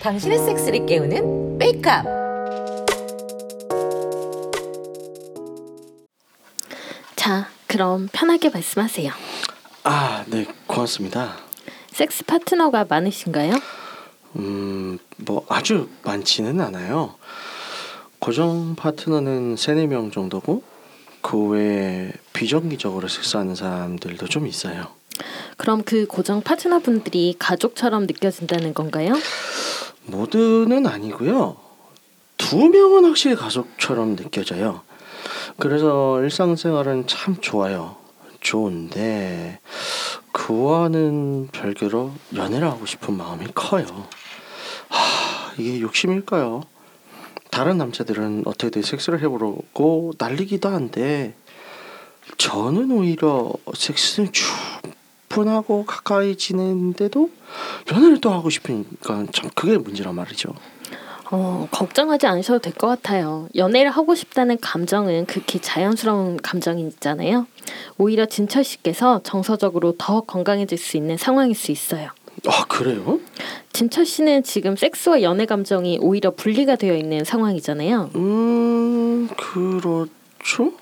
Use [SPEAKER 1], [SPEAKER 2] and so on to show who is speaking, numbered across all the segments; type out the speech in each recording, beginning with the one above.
[SPEAKER 1] 당신의 섹스를 깨우는 메이크업.
[SPEAKER 2] 자, 그럼 편하게 말씀하세요.
[SPEAKER 3] 아, 네, 고맙습니다.
[SPEAKER 2] 섹스 파트너가 많으신가요?
[SPEAKER 3] 음, 뭐 아주 많지는 않아요. 고정 파트너는 세네 명 정도고 그 외에 비정기적으로 섹스하는 사람들도 좀 있어요.
[SPEAKER 2] 그럼 그 고정 파트너분들이 가족처럼 느껴진다는 건가요?
[SPEAKER 3] 모두는 아니고요. 두 명은 확실히 가족처럼 느껴져요. 그래서 일상생활은 참 좋아요. 좋은데 그와는 별개로 연애를 하고 싶은 마음이 커요. 하, 이게 욕심일까요? 다른 남자들은 어떻게든 섹스를 해보려고 난리기도 한데 저는 오히려 섹스는 충분하고 가까이 지내는데도 연애를 또 하고 싶으니까 참 그게 문제란 말이죠.
[SPEAKER 2] 어, 걱정하지 않으셔도 될 것 같아요. 연애를 하고 싶다는 감정은 극히 자연스러운 감정이잖아요. 오히려 진철 씨께서 정서적으로 더 건강해질 수 있는 상황일 수 있어요.
[SPEAKER 3] 아 그래요?
[SPEAKER 2] 진철 씨는 지금 섹스와 연애 감정이 오히려 분리가 되어 있는 상황이잖아요.
[SPEAKER 3] 음 그렇죠.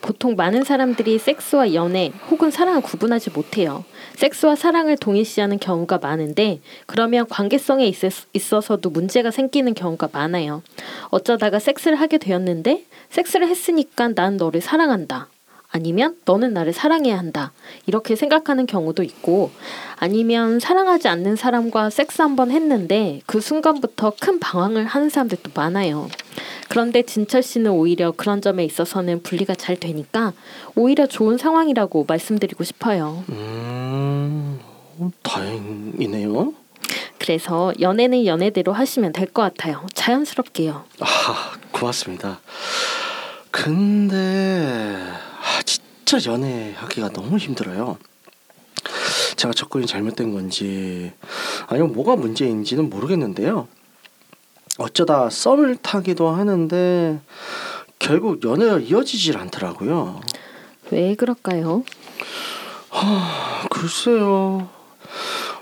[SPEAKER 2] 보통 많은 사람들이 섹스와 연애 혹은 사랑을 구분하지 못해요. 섹스와 사랑을 동일시하는 경우가 많은데 그러면 관계성에 있어, 서도 문제가 생기는 경우가 많아요. 어쩌다가 섹스를 하게 되었는데 섹스를 했으니까 난 너를 사랑한다. 아니면 너는 나를 사랑해야 한다. 이렇게 생각하는 경우도 있고 아니면 사랑하지 않는 사람과 섹스 한번 했는데 그 순간부터 큰 방황을 하는 사람들도 많아요. 그런데 진철 씨는 오히려 그런 점에 있어서는 분리가 잘 되니까 오히려 좋은 상황이라고 말씀드리고 싶어요.
[SPEAKER 3] 음, 다행이네요.
[SPEAKER 2] 그래서 연애는 연애대로 하시면 될 것 같아요. 자연스럽게요.
[SPEAKER 3] 아, 고맙습니다. 근데 아, 진짜 연애하기가 너무 힘들어요. 제가 접근이 잘못된 건지 아니면 뭐가 문제인지는 모르겠는데요. 어쩌다 썸을 타기도 하는데 결국 연애가 이어지질 않더라고요.
[SPEAKER 2] 왜 그럴까요?
[SPEAKER 3] 하, 글쎄요.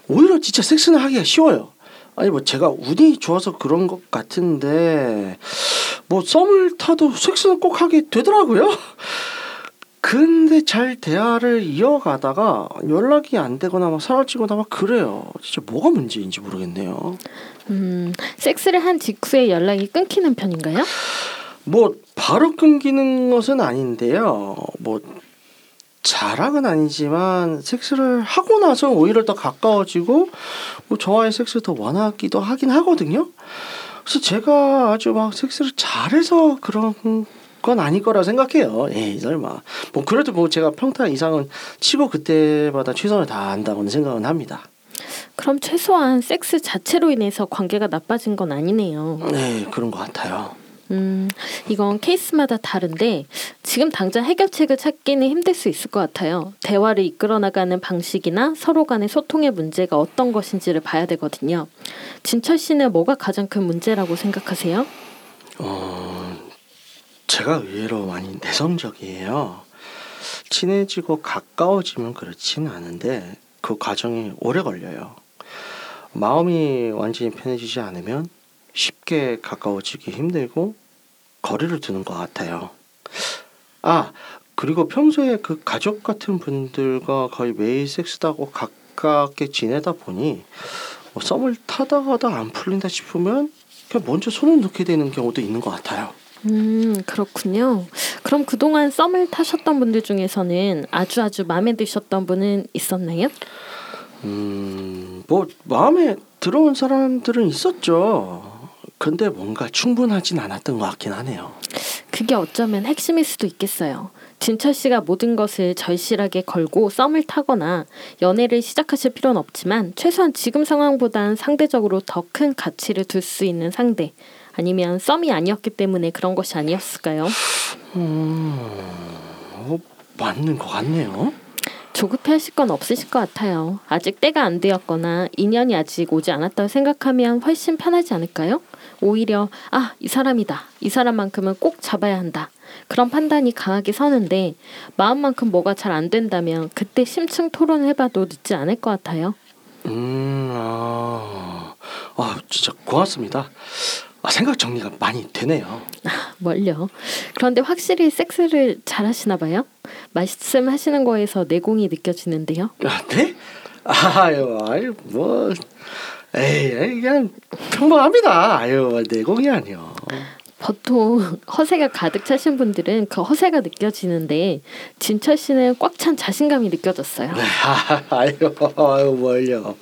[SPEAKER 3] 오히려 진짜 섹스는 하기가 쉬워요. 아니 뭐 제가 운이 좋아서 그런 것 같은데 뭐 썸을 타도 섹스는 꼭 하게 되더라고요. 근데 잘 대화를 이어가다가 연락이 안 되거나 막 사라지거나 막 그래요. 진짜 뭐가 문제인지 모르겠네요.
[SPEAKER 2] 음, 섹스를 한 직후에 연락이 끊기는 편인가요?
[SPEAKER 3] 뭐 바로 끊기는 것은 아닌데요. 뭐 자랑은 아니지만 섹스를 하고 나서 오히려 더 가까워지고 뭐 저와의 섹스를 더 원하기도 하긴 하거든요. 그래서 제가 아주 막 섹스를 잘해서 그런 건 아닐 거라 생각해요. 예, 설마. 뭐 그래도 뭐 제가 평타 이상은 치고 그때마다 최선을 다한다고는 생각은 합니다.
[SPEAKER 2] 그럼 최소한 섹스 자체로 인해서 관계가 나빠진 건 아니네요.
[SPEAKER 3] 네, 그런 것 같아요.
[SPEAKER 2] 음, 이건 케이스마다 다른데 지금 당장 해결책을 찾기는 힘들 수 있을 것 같아요. 대화를 이끌어 나가는 방식이나 서로 간의 소통의 문제가 어떤 것인지를 봐야 되거든요. 진철 씨는 뭐가 가장 큰 문제라고 생각하세요?
[SPEAKER 3] 어, 제가 의외로 많이 내성적이에요. 친해지고 가까워지면 그렇지는 않은데 그 과정이 오래 걸려요. 마음이 완전히 편해지지 않으면 쉽게 가까워지기 힘들고 거리를 두는 것 같아요. 아 그리고 평소에 그 가족 같은 분들과 거의 매일 섹스하고 가깝게 지내다 보니 뭐 썸을 타다가도 안 풀린다 싶으면 그냥 먼저 손을 놓게 되는 경우도 있는 것 같아요.
[SPEAKER 2] 음, 그렇군요. 그럼 그동안 썸을 타셨던 분들 중에서는 아주 아주 마음에 드셨던 분은 있었나요?
[SPEAKER 3] 음, 뭐 마음에 들어온 사람들은 있었죠. 근데 뭔가 충분하진 않았던 것 같긴 하네요.
[SPEAKER 2] 그게 어쩌면 핵심일 수도 있겠어요. 진철 씨가 모든 것을 절실하게 걸고 썸을 타거나 연애를 시작하실 필요는 없지만 최소한 지금 상황보단 상대적으로 더 큰 가치를 둘 수 있는 상대 아니면 썸이 아니었기 때문에 그런 것이 아니었을까요?
[SPEAKER 3] 음, 어, 맞는 것 같네요.
[SPEAKER 2] 조급해하실 건 없으실 것 같아요. 아직 때가 안 되었거나 인연이 아직 오지 않았다고 생각하면 훨씬 편하지 않을까요? 오히려 아, 이 사람이다. 이 사람만큼은 꼭 잡아야 한다. 그런 판단이 강하게 서는데 마음만큼 뭐가 잘 안 된다면 그때 심층 토론을 해봐도 늦지 않을 것 같아요.
[SPEAKER 3] 음, 아, 아 진짜 고맙습니다. 아, 생각 정리가 많이 되네요.
[SPEAKER 2] 뭘요? 그런데 확실히 섹스를 잘하시나 봐요. 말씀하시는 거에서 내공이 느껴지는데요.
[SPEAKER 3] 아, 네? 아유, 아유, 뭐, 에이, 그냥 평범합니다. 아유, 내공이 아니요.
[SPEAKER 2] 보통 허세가 가득 차신 분들은 그 허세가 느껴지는데 진철 씨는 꽉 찬 자신감이 느껴졌어요.
[SPEAKER 3] 네, 아, 아유, 아유, 뭘요.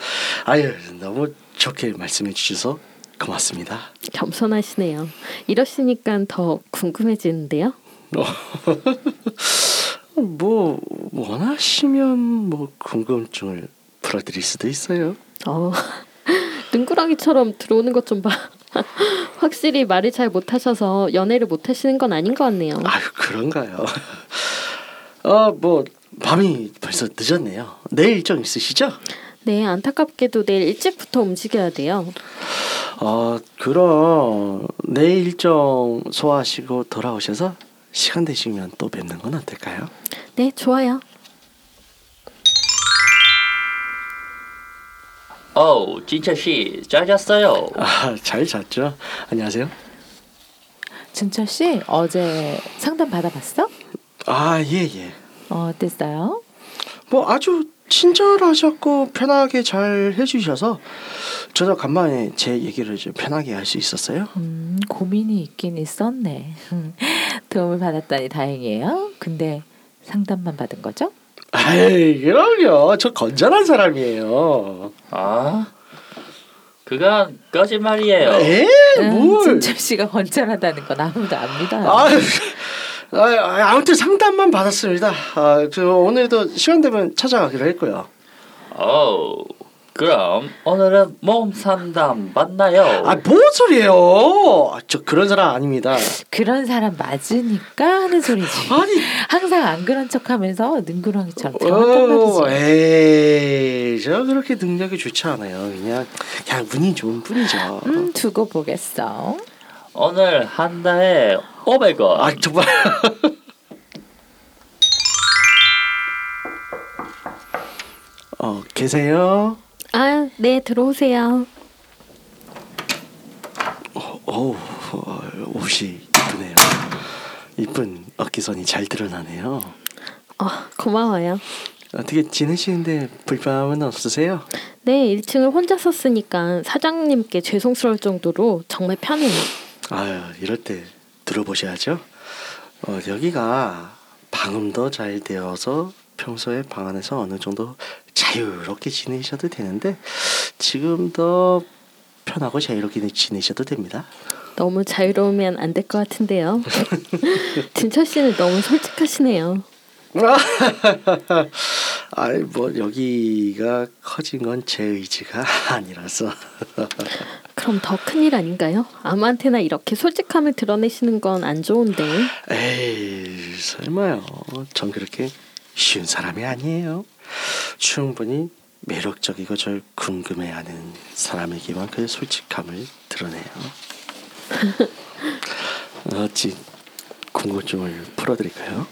[SPEAKER 3] 아유, 너무 좋게 말씀해 주셔서 고맙습니다.
[SPEAKER 2] 겸손하시네요. 이러시니까 더 궁금해지는데요.
[SPEAKER 3] 뭐 원하시면 뭐 궁금증을 풀어드릴 수도 있어요.
[SPEAKER 2] 어, 눈구렁이처럼 들어오는 것 좀 봐. 확실히 말을 잘 못하셔서 연애를 못하시는 건 아닌 것 같네요.
[SPEAKER 3] 아유 그런가요? 어뭐 밤이 벌써 늦었네요. 내일 일정 있으시죠?
[SPEAKER 2] 네, 안타깝게도 내일 일찍부터 움직여야 돼요.
[SPEAKER 3] 어 그럼 내일 일정 소화하시고 돌아오셔서 시간 되시면 또 뵙는 건 어떨까요?
[SPEAKER 2] 네, 좋아요.
[SPEAKER 4] 어, 진철 씨, 잘 잤어요.
[SPEAKER 3] 아 잘 잤죠? 안녕하세요.
[SPEAKER 5] 진철 씨 어제 상담 받아봤어?
[SPEAKER 3] 아 예 예.
[SPEAKER 5] 어, 어땠어요?
[SPEAKER 3] 뭐 아주 친절하셨고 편하게 잘 해주셔서 저도 간만에 제 얘기를 좀 편하게 할 수 있었어요.
[SPEAKER 5] 음, 고민이 있긴 있었네. 음, 도움을 받았다니 다행이에요. 근데 상담만 받은 거죠?
[SPEAKER 3] 에이 그럼요. 저 건전한 사람이에요.
[SPEAKER 4] 아, 그건 거짓말이에요.
[SPEAKER 3] 에?
[SPEAKER 5] 음,
[SPEAKER 3] 뭘?
[SPEAKER 5] 진철 씨가 건전하다는 건 아무도 안 믿어요.
[SPEAKER 3] 아, 아, 아무튼 상담만 받았습니다. 아, 저 오늘도 시간 되면 찾아가기로 했고요.
[SPEAKER 4] 어, 그럼 오늘은 몸 상담 맞나요?
[SPEAKER 3] 아, 뭔 소리예요? 아, 저 그런 사람 아닙니다.
[SPEAKER 5] 그런 사람 맞으니까 하는 소리지.
[SPEAKER 3] 아니,
[SPEAKER 5] 항상 안 그런 척하면서 능구렁이처럼
[SPEAKER 3] 어,
[SPEAKER 5] 말이지.
[SPEAKER 3] 에이, 저 그렇게 능력이 좋지 않아요. 그냥 그냥 운이 좋은 뿐이죠.
[SPEAKER 5] 음, 두고 보겠어.
[SPEAKER 4] 오늘 한 달에 500원.
[SPEAKER 3] 아, 정말. 어, 계세요?
[SPEAKER 2] 아, 네, 들어오세요.
[SPEAKER 3] 어우, 어, 옷이 이쁘네요. 이쁜 어깨선이 잘 드러나네요.
[SPEAKER 2] 어, 고마워요.
[SPEAKER 3] 어떻게 지내시는데 불편함은 없으세요?
[SPEAKER 2] 네, 1층을 혼자 썼으니까 사장님께 죄송스러울 정도로 정말 편해요.
[SPEAKER 3] 아유, 이럴 때 들어보셔야죠. 어, 여기가 방음도 잘 되어서 평소에 방 안에서 어느 정도 자유롭게 지내셔도 되는데 지금 더 편하고 자유롭게 지내셔도 됩니다.
[SPEAKER 2] 너무 자유로우면 안 될 것 같은데요. 진철 씨는 너무 솔직하시네요.
[SPEAKER 3] 아이 뭐 여기가 커진 건 제 의지가 아니라서
[SPEAKER 2] 그럼 더 큰일 아닌가요? 아무한테나 이렇게 솔직함을 드러내시는 건 안 좋은데.
[SPEAKER 3] 에이 설마요 전 그렇게 쉬운 사람이 아니에요 충분히 매력적이고 절 궁금해하는 사람에게만 그 솔직함을 드러내요 어찌 궁금증을 풀어드릴까요?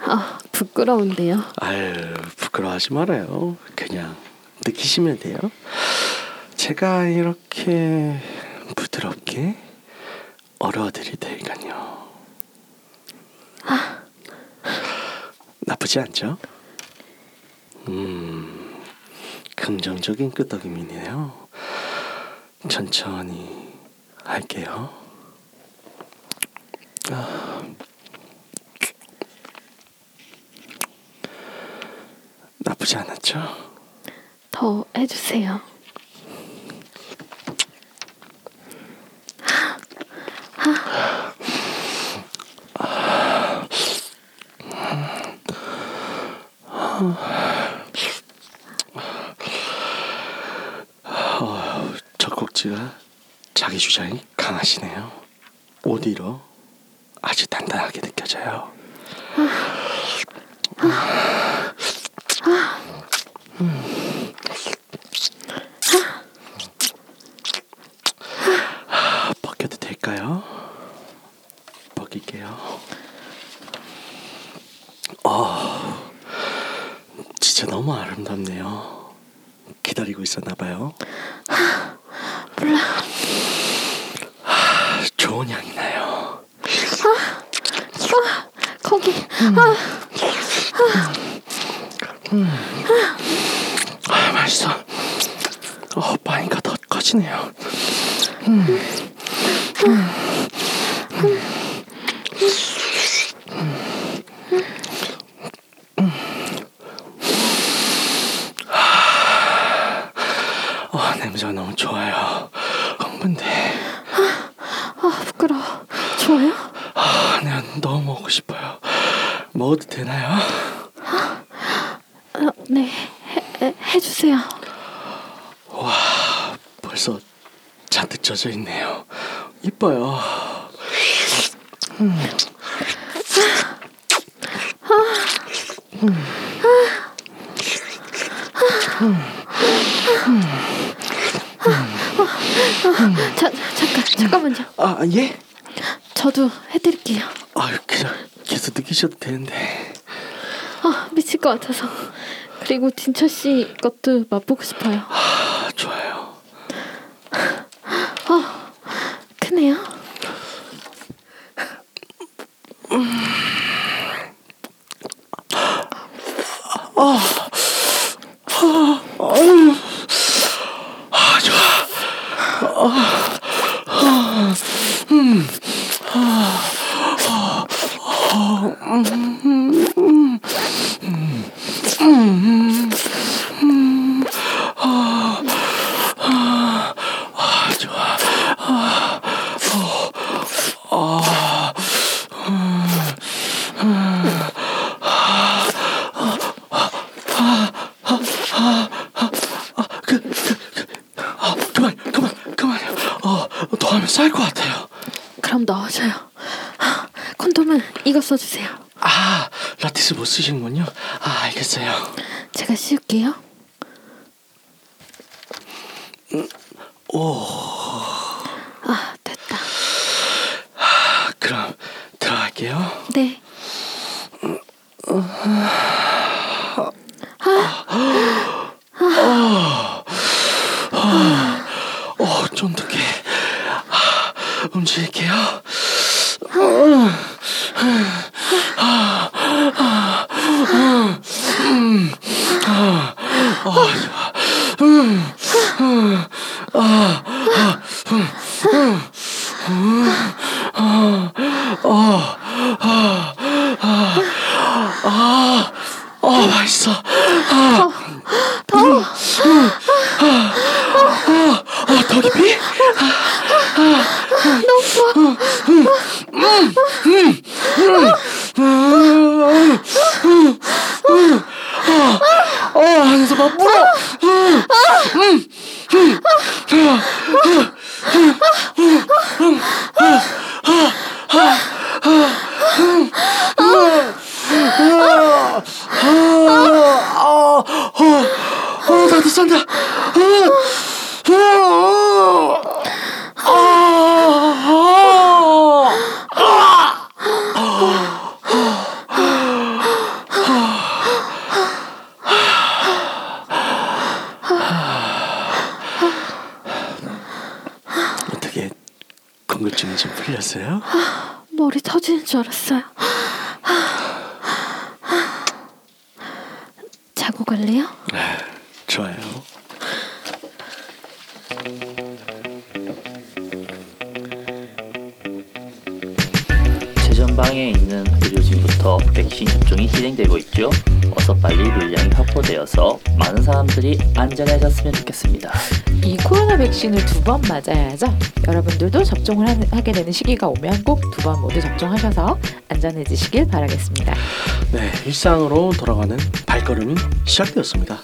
[SPEAKER 2] 아, 부끄러운데요.
[SPEAKER 3] 아유 부끄러워하지 말아요. 그냥 느끼시면 돼요. 제가 이렇게 부드럽게 얼어드릴 테니까요. 나쁘지 않죠? 음 긍정적인 끄덕임이네요. 천천히 할게요. 나쁘지 않았죠?
[SPEAKER 2] 더 해주세요.
[SPEAKER 3] 젖꼭지가 자기 주장이 강하시네요. 옷 위로 아주 단단하게 느껴져요. 아니에요. 기다리고 있었나 봐요.
[SPEAKER 2] 몰라.
[SPEAKER 3] 아, 좋은 향이 나요.
[SPEAKER 2] 거기.
[SPEAKER 3] 아, 맛있어. 어, 빠니까 더 커지네요. 어, 냄새가 너무 좋아요. 흥분돼.
[SPEAKER 2] 아 부끄러워. 좋아요?
[SPEAKER 3] 아, 내가 너무 먹고 싶어요. 먹어도 되나요?
[SPEAKER 2] 어, 네. 해, 해, 해주세요.
[SPEAKER 3] 벌써 잔뜩 젖어 있네요. 이뻐요.
[SPEAKER 2] 자, 잠깐, 잠깐만요.
[SPEAKER 3] 아, 예?
[SPEAKER 2] 저도.
[SPEAKER 3] 아, 느끼셔도 되는데.
[SPEAKER 2] 아 미칠 것 같아서. 그리고 진철 씨 것도 맛보고 싶어요.
[SPEAKER 3] 아, 좋아요.
[SPEAKER 2] 크네요.
[SPEAKER 3] 아, 좋아. 아, 좋아. 그, 그, 그, 아, 그만, 그만, 그만요. 어, 더 하면 쌀 것 같아요.
[SPEAKER 2] 그럼 넣어줘요. 아, 콘돔은 이거 써주세요.
[SPEAKER 3] 아, 라티스 못 쓰시는군요. 아, 알겠어요.
[SPEAKER 2] 제가 씌울게요.
[SPEAKER 3] 오,
[SPEAKER 2] 아 됐다.
[SPEAKER 3] 아, 그럼 들어갈게요.
[SPEAKER 2] 네.
[SPEAKER 3] 어, 쫀득해. 아, 움직일게요. 어, ah 풀렸어요?
[SPEAKER 2] 머리 터지는 줄 알았어요. 자고 갈래요?
[SPEAKER 3] 좋아요.
[SPEAKER 4] 최전방에 있는 의료진부터 백신 접종이 진행되고 있죠. 어서 빨리 물량이 확보되어서 많은 사람들이 안전해졌으면 좋겠습니다.
[SPEAKER 5] 백신을 두 번 맞아야죠. 여러분들도 접종을 하, 하게 되는 시기가 오면 꼭 두 번 모두 접종하셔서 안전해지시길 바라겠습니다.
[SPEAKER 3] 네, 일상으로 돌아가는 발걸음이 시작되었습니다.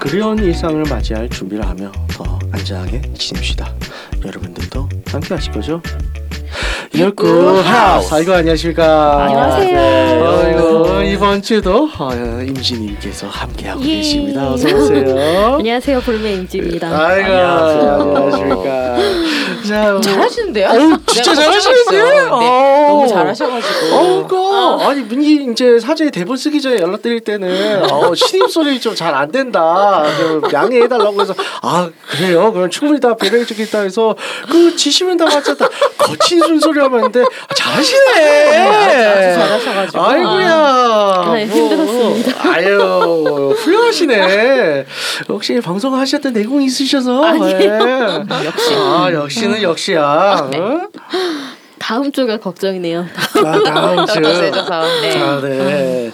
[SPEAKER 3] 그리운 일상을 맞이할 준비를 하며 더 안전하게 지냅시다. 여러분들도 함께 하실 거죠? 열구 하우스. 아이고 안녕하십니까.
[SPEAKER 2] 안녕하세요.
[SPEAKER 3] 아이고 이번 주도 어, 임진님께서 함께 하고
[SPEAKER 2] 예.
[SPEAKER 3] 계십니다. 어서 오세요.
[SPEAKER 2] 안녕하세요, 볼메 임지입니다.
[SPEAKER 3] 아이고
[SPEAKER 4] 안녕하세요.
[SPEAKER 3] 안녕하십니까. 자,
[SPEAKER 5] 잘하시는데요?
[SPEAKER 3] 어우, 진짜?
[SPEAKER 5] 걱정했어. 네,
[SPEAKER 3] 어.
[SPEAKER 5] 너무 잘하셔가지고.
[SPEAKER 3] 어, 그 아니 민기 이제 사전에 대본 쓰기 전에 연락 드릴 때는 어, 신입 소리 좀 잘 안 된다. 좀 양해해 달라고 해서 아 그래요. 그럼 충분히 다 배려해 주겠다 해서 그 지시면 다 맞췄다. 거친 순소리 하면 하는데 아, 잘하시네.
[SPEAKER 5] 아주 잘하셔가지고.
[SPEAKER 3] 아이고야.
[SPEAKER 2] 네, 힘들었습니다.
[SPEAKER 3] 아유 훌륭하시네. 역시 방송 하셨던 내공 있으셔서.
[SPEAKER 2] 아니에요.
[SPEAKER 3] 역시. 아 역시는 역시야. 어?
[SPEAKER 2] 다음 주가 걱정이네요.
[SPEAKER 3] 아, 다음 주.
[SPEAKER 5] 네.
[SPEAKER 3] 아, 네.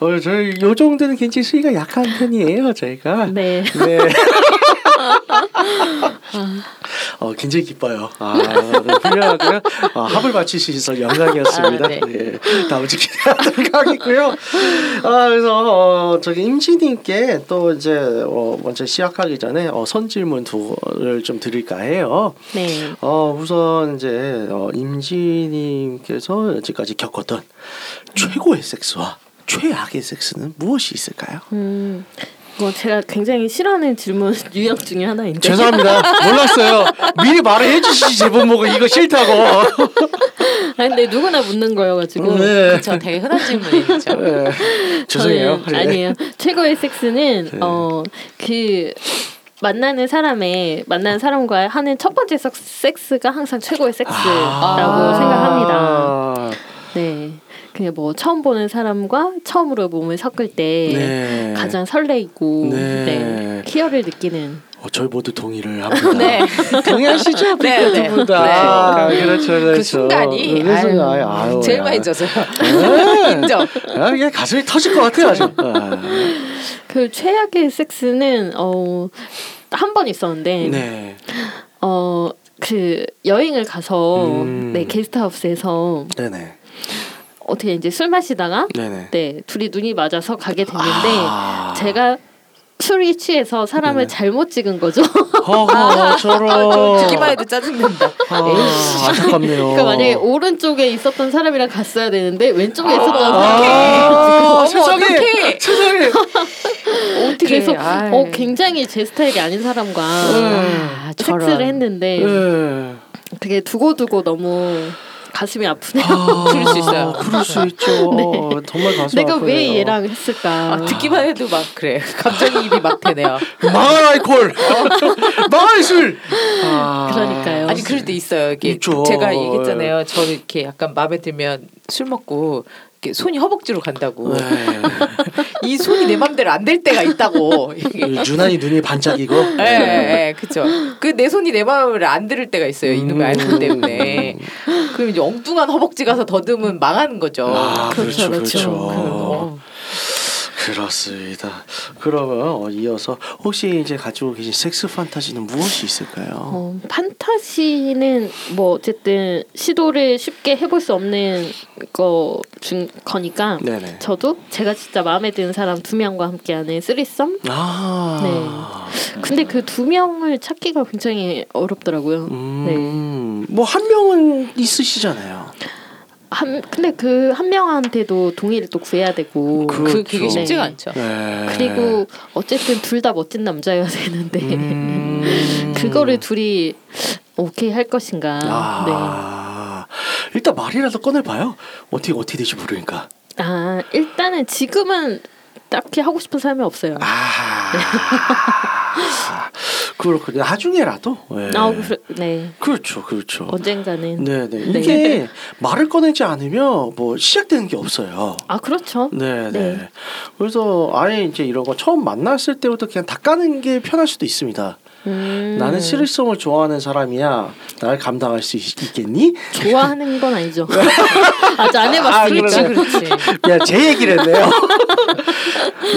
[SPEAKER 3] 어, 저희 요 정도는 굉장히 수위가 약한 편이에요, 저희가.
[SPEAKER 2] 네.
[SPEAKER 3] 네. 어, 굉장히 기뻐요. 아, 네, 훌륭하고요. 아, 합을 맞출 수 있어서 영광이었습니다.
[SPEAKER 5] 아, 네.
[SPEAKER 3] 네. 다음 주 기대하도록 하겠고요. 아, 그래서 어, 저기 임지님께 또 이제 어, 먼저 시작하기 전에 어, 선질문 두를 좀 드릴까 해요.
[SPEAKER 2] 네.
[SPEAKER 3] 어 우선 이제 어, 임지님께서 여지까지 겪었던 최고의 섹스와 최악의 섹스는 무엇이 있을까요?
[SPEAKER 2] 음. 뭐 제가 굉장히 싫어하는 질문 유형 중에 하나인데.
[SPEAKER 3] 죄송합니다. 몰랐어요. 미리 말을 해주시지 제본 보고 이거 싫다고.
[SPEAKER 2] 아 근데 누구나 묻는 거여가지고.
[SPEAKER 3] 네.
[SPEAKER 5] 그렇죠. 되게 흔한 질문이죠.
[SPEAKER 3] 네. 죄송해요.
[SPEAKER 2] 저는 아니에요. 최고의 섹스는
[SPEAKER 3] 네.
[SPEAKER 2] 어그 만나는 사람의 만나는 사람과 하는 첫 번째 섹- 섹스가 항상 최고의 섹스라고
[SPEAKER 3] 아.
[SPEAKER 2] 생각합니다. 네. 그냥 뭐 처음 보는 사람과 처음으로 몸을 섞을 때
[SPEAKER 3] 네.
[SPEAKER 2] 가장 설레이고
[SPEAKER 3] 네.
[SPEAKER 2] 네. 희열을 느끼는
[SPEAKER 3] 어, 저희 모두 동의를 합니다.
[SPEAKER 5] 네.
[SPEAKER 3] 동의하시죠?
[SPEAKER 5] 네, 네.
[SPEAKER 3] 두분 다.
[SPEAKER 5] 네.
[SPEAKER 3] 아, 그렇죠, 그렇죠.
[SPEAKER 5] 그 순간이
[SPEAKER 3] 그 순간,
[SPEAKER 5] 아유,
[SPEAKER 3] 아유,
[SPEAKER 5] 제일
[SPEAKER 3] 야.
[SPEAKER 5] 많이 져서요.
[SPEAKER 3] 네.
[SPEAKER 5] 인정.
[SPEAKER 3] 아, 이게 가슴이 터질 것 같아요, 아주. 아.
[SPEAKER 2] 그 최악의 섹스는 어 한 번 있었는데
[SPEAKER 3] 네.
[SPEAKER 2] 어 그 여행을 가서
[SPEAKER 3] 음.
[SPEAKER 2] 네 게스트하우스에서
[SPEAKER 3] 네네.
[SPEAKER 2] 어떻게 이제 술 마시다가
[SPEAKER 3] 네네.
[SPEAKER 2] 네 둘이 눈이 맞아서 가게 됐는데
[SPEAKER 3] 아.
[SPEAKER 2] 제가 술이 취해서 사람을
[SPEAKER 3] 네네.
[SPEAKER 2] 잘못 찍은 거죠.
[SPEAKER 3] 허허 저런.
[SPEAKER 5] 듣기만 해도 짜증난다.
[SPEAKER 3] 아, 안타깝네요.
[SPEAKER 2] 그러니까 만약에 오른쪽에 있었던 사람이랑 갔어야 되는데 왼쪽에 있었던
[SPEAKER 3] 아,
[SPEAKER 2] 사람이랑
[SPEAKER 5] 어머,
[SPEAKER 3] 세상에. 세상에
[SPEAKER 5] 어떻게 아이.
[SPEAKER 2] 어 굉장히 제 스타일이 아닌 사람과
[SPEAKER 5] 아, 저런.
[SPEAKER 2] 섹스를 했는데
[SPEAKER 3] 네.
[SPEAKER 2] 되게 두고두고 너무 가슴이 아프네요.
[SPEAKER 5] 그럴 수 있어요.
[SPEAKER 3] 그럴 수 있죠.
[SPEAKER 2] 네.
[SPEAKER 3] 정말 가슴
[SPEAKER 2] 내가
[SPEAKER 3] 아프네요.
[SPEAKER 2] 왜 얘랑 했을까?
[SPEAKER 5] 아, 듣기만 해도 막 그래. 감정이 입이 막 되네요.
[SPEAKER 3] 망할 아이콜, 망할 술. 아.
[SPEAKER 2] 그러니까요.
[SPEAKER 5] 아니 그럴 때 있어요. 이게
[SPEAKER 3] 있죠.
[SPEAKER 5] 제가 얘기했잖아요. 저는 이렇게 약간 마음에 들면 술 먹고 이렇게 손이 허벅지로 간다고.
[SPEAKER 3] 네.
[SPEAKER 5] 이 손이 내 맘대로 안 될 때가 있다고.
[SPEAKER 3] 유난히 눈이 반짝이고.
[SPEAKER 5] 예, 예, 예, 그죠. 그 내 손이 내 마음을 안 들을 때가 있어요. 이놈의 알코 때문에. 그럼 이제 엉뚱한 허벅지 가서 더듬으면 망하는 거죠.
[SPEAKER 3] 아, 그렇죠,
[SPEAKER 2] 그렇죠,
[SPEAKER 3] 그렇죠.
[SPEAKER 2] 그렇죠.
[SPEAKER 5] 어.
[SPEAKER 3] 그렇습니다. 그러면 어, 이어서 혹시 이제 가지고 계신 섹스 판타지는 무엇이 있을까요?
[SPEAKER 2] 어, 판타지는 뭐 어쨌든 시도를 쉽게 해볼 수 없는 거 중 거니까
[SPEAKER 3] 네네.
[SPEAKER 2] 저도 제가 진짜 마음에 드는 사람 두 명과 함께하는 쓰리썸.
[SPEAKER 3] 아.
[SPEAKER 2] 근데 그 두 명을 찾기가 굉장히 어렵더라고요.
[SPEAKER 3] 음. 뭐한 명은 있으시잖아요.
[SPEAKER 2] 한 근데 그 한 명한테도 동의를 또 구해야 되고
[SPEAKER 5] 그 그게
[SPEAKER 3] 그렇죠.
[SPEAKER 5] 쉽지가
[SPEAKER 2] 네.
[SPEAKER 5] 않죠.
[SPEAKER 3] 네.
[SPEAKER 2] 그리고 어쨌든 둘 다 멋진 남자여야 되는데
[SPEAKER 3] 음.
[SPEAKER 2] 그거를 둘이 오케이 할 것인가. 네.
[SPEAKER 3] 아. 일단 말이라도 꺼내봐요. 어떻게 어떻게 될지 모르니까.
[SPEAKER 2] 아 일단은 지금은 딱히 하고 싶은 사람이 없어요.
[SPEAKER 3] 아. 그렇군요. 나중에라도. 네.
[SPEAKER 2] 아, 그, 네.
[SPEAKER 3] 그렇죠, 그렇죠.
[SPEAKER 2] 언젠가는.
[SPEAKER 3] 네네.
[SPEAKER 2] 네.
[SPEAKER 3] 이게 말을 꺼내지 않으면 뭐 시작되는 게 없어요.
[SPEAKER 2] 아 그렇죠.
[SPEAKER 3] 네, 네.
[SPEAKER 2] 네.
[SPEAKER 3] 그래서 아예 이제 이런 거 처음 만났을 때부터 그냥 다 까는 게 편할 수도 있습니다.
[SPEAKER 2] 음,
[SPEAKER 3] 나는 스릴성을 좋아하는 사람이야. 나를 감당할 수 있, 겠니
[SPEAKER 2] 좋아하는 건 아니죠. 아직 안 해봤으니까.
[SPEAKER 3] 아,
[SPEAKER 5] 그렇지, 그렇지.
[SPEAKER 3] 야, 제 얘기를 했네요.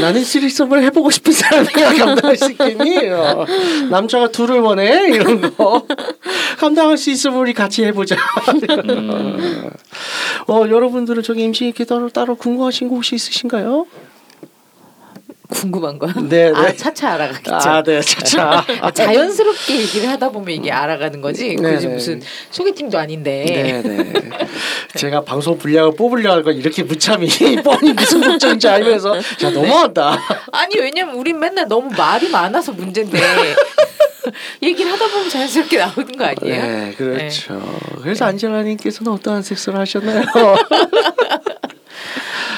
[SPEAKER 3] 나는 스릴성을 해보고 싶은 사람이야. 감당할 수 있겠니? 어, 남자가 둘을 원해? 이런 거. 감당할 수 있으면 우리 같이 해보자.
[SPEAKER 4] 음,
[SPEAKER 3] 어, 여러분들은 저기 임신이께 따로, 따로 궁금하신 거 혹시 있으신가요?
[SPEAKER 5] 궁금한 거.
[SPEAKER 3] 네,
[SPEAKER 5] 아
[SPEAKER 3] 네.
[SPEAKER 5] 차차 알아가겠죠.
[SPEAKER 3] 아, 네, 차차.
[SPEAKER 5] 아, 자연스럽게 얘기를 하다 보면 이게 알아가는 거지.
[SPEAKER 3] 네,
[SPEAKER 5] 그지
[SPEAKER 3] 네.
[SPEAKER 5] 무슨 소개팅도 아닌데.
[SPEAKER 3] 네, 네. 제가 방송 분량을 뽑으려고 하고 이렇게 무참히 뻔히 무슨 목적인지 알면서 자 너무한다.
[SPEAKER 5] 아니 왜냐면 우린 맨날 너무 말이 많아서 문제인데 얘기를 하다 보면 자연스럽게 나오는 거 아니에요?
[SPEAKER 3] 네, 그렇죠. 그래서 안젤라님께서는 어떠한 섹스를 하셨나요?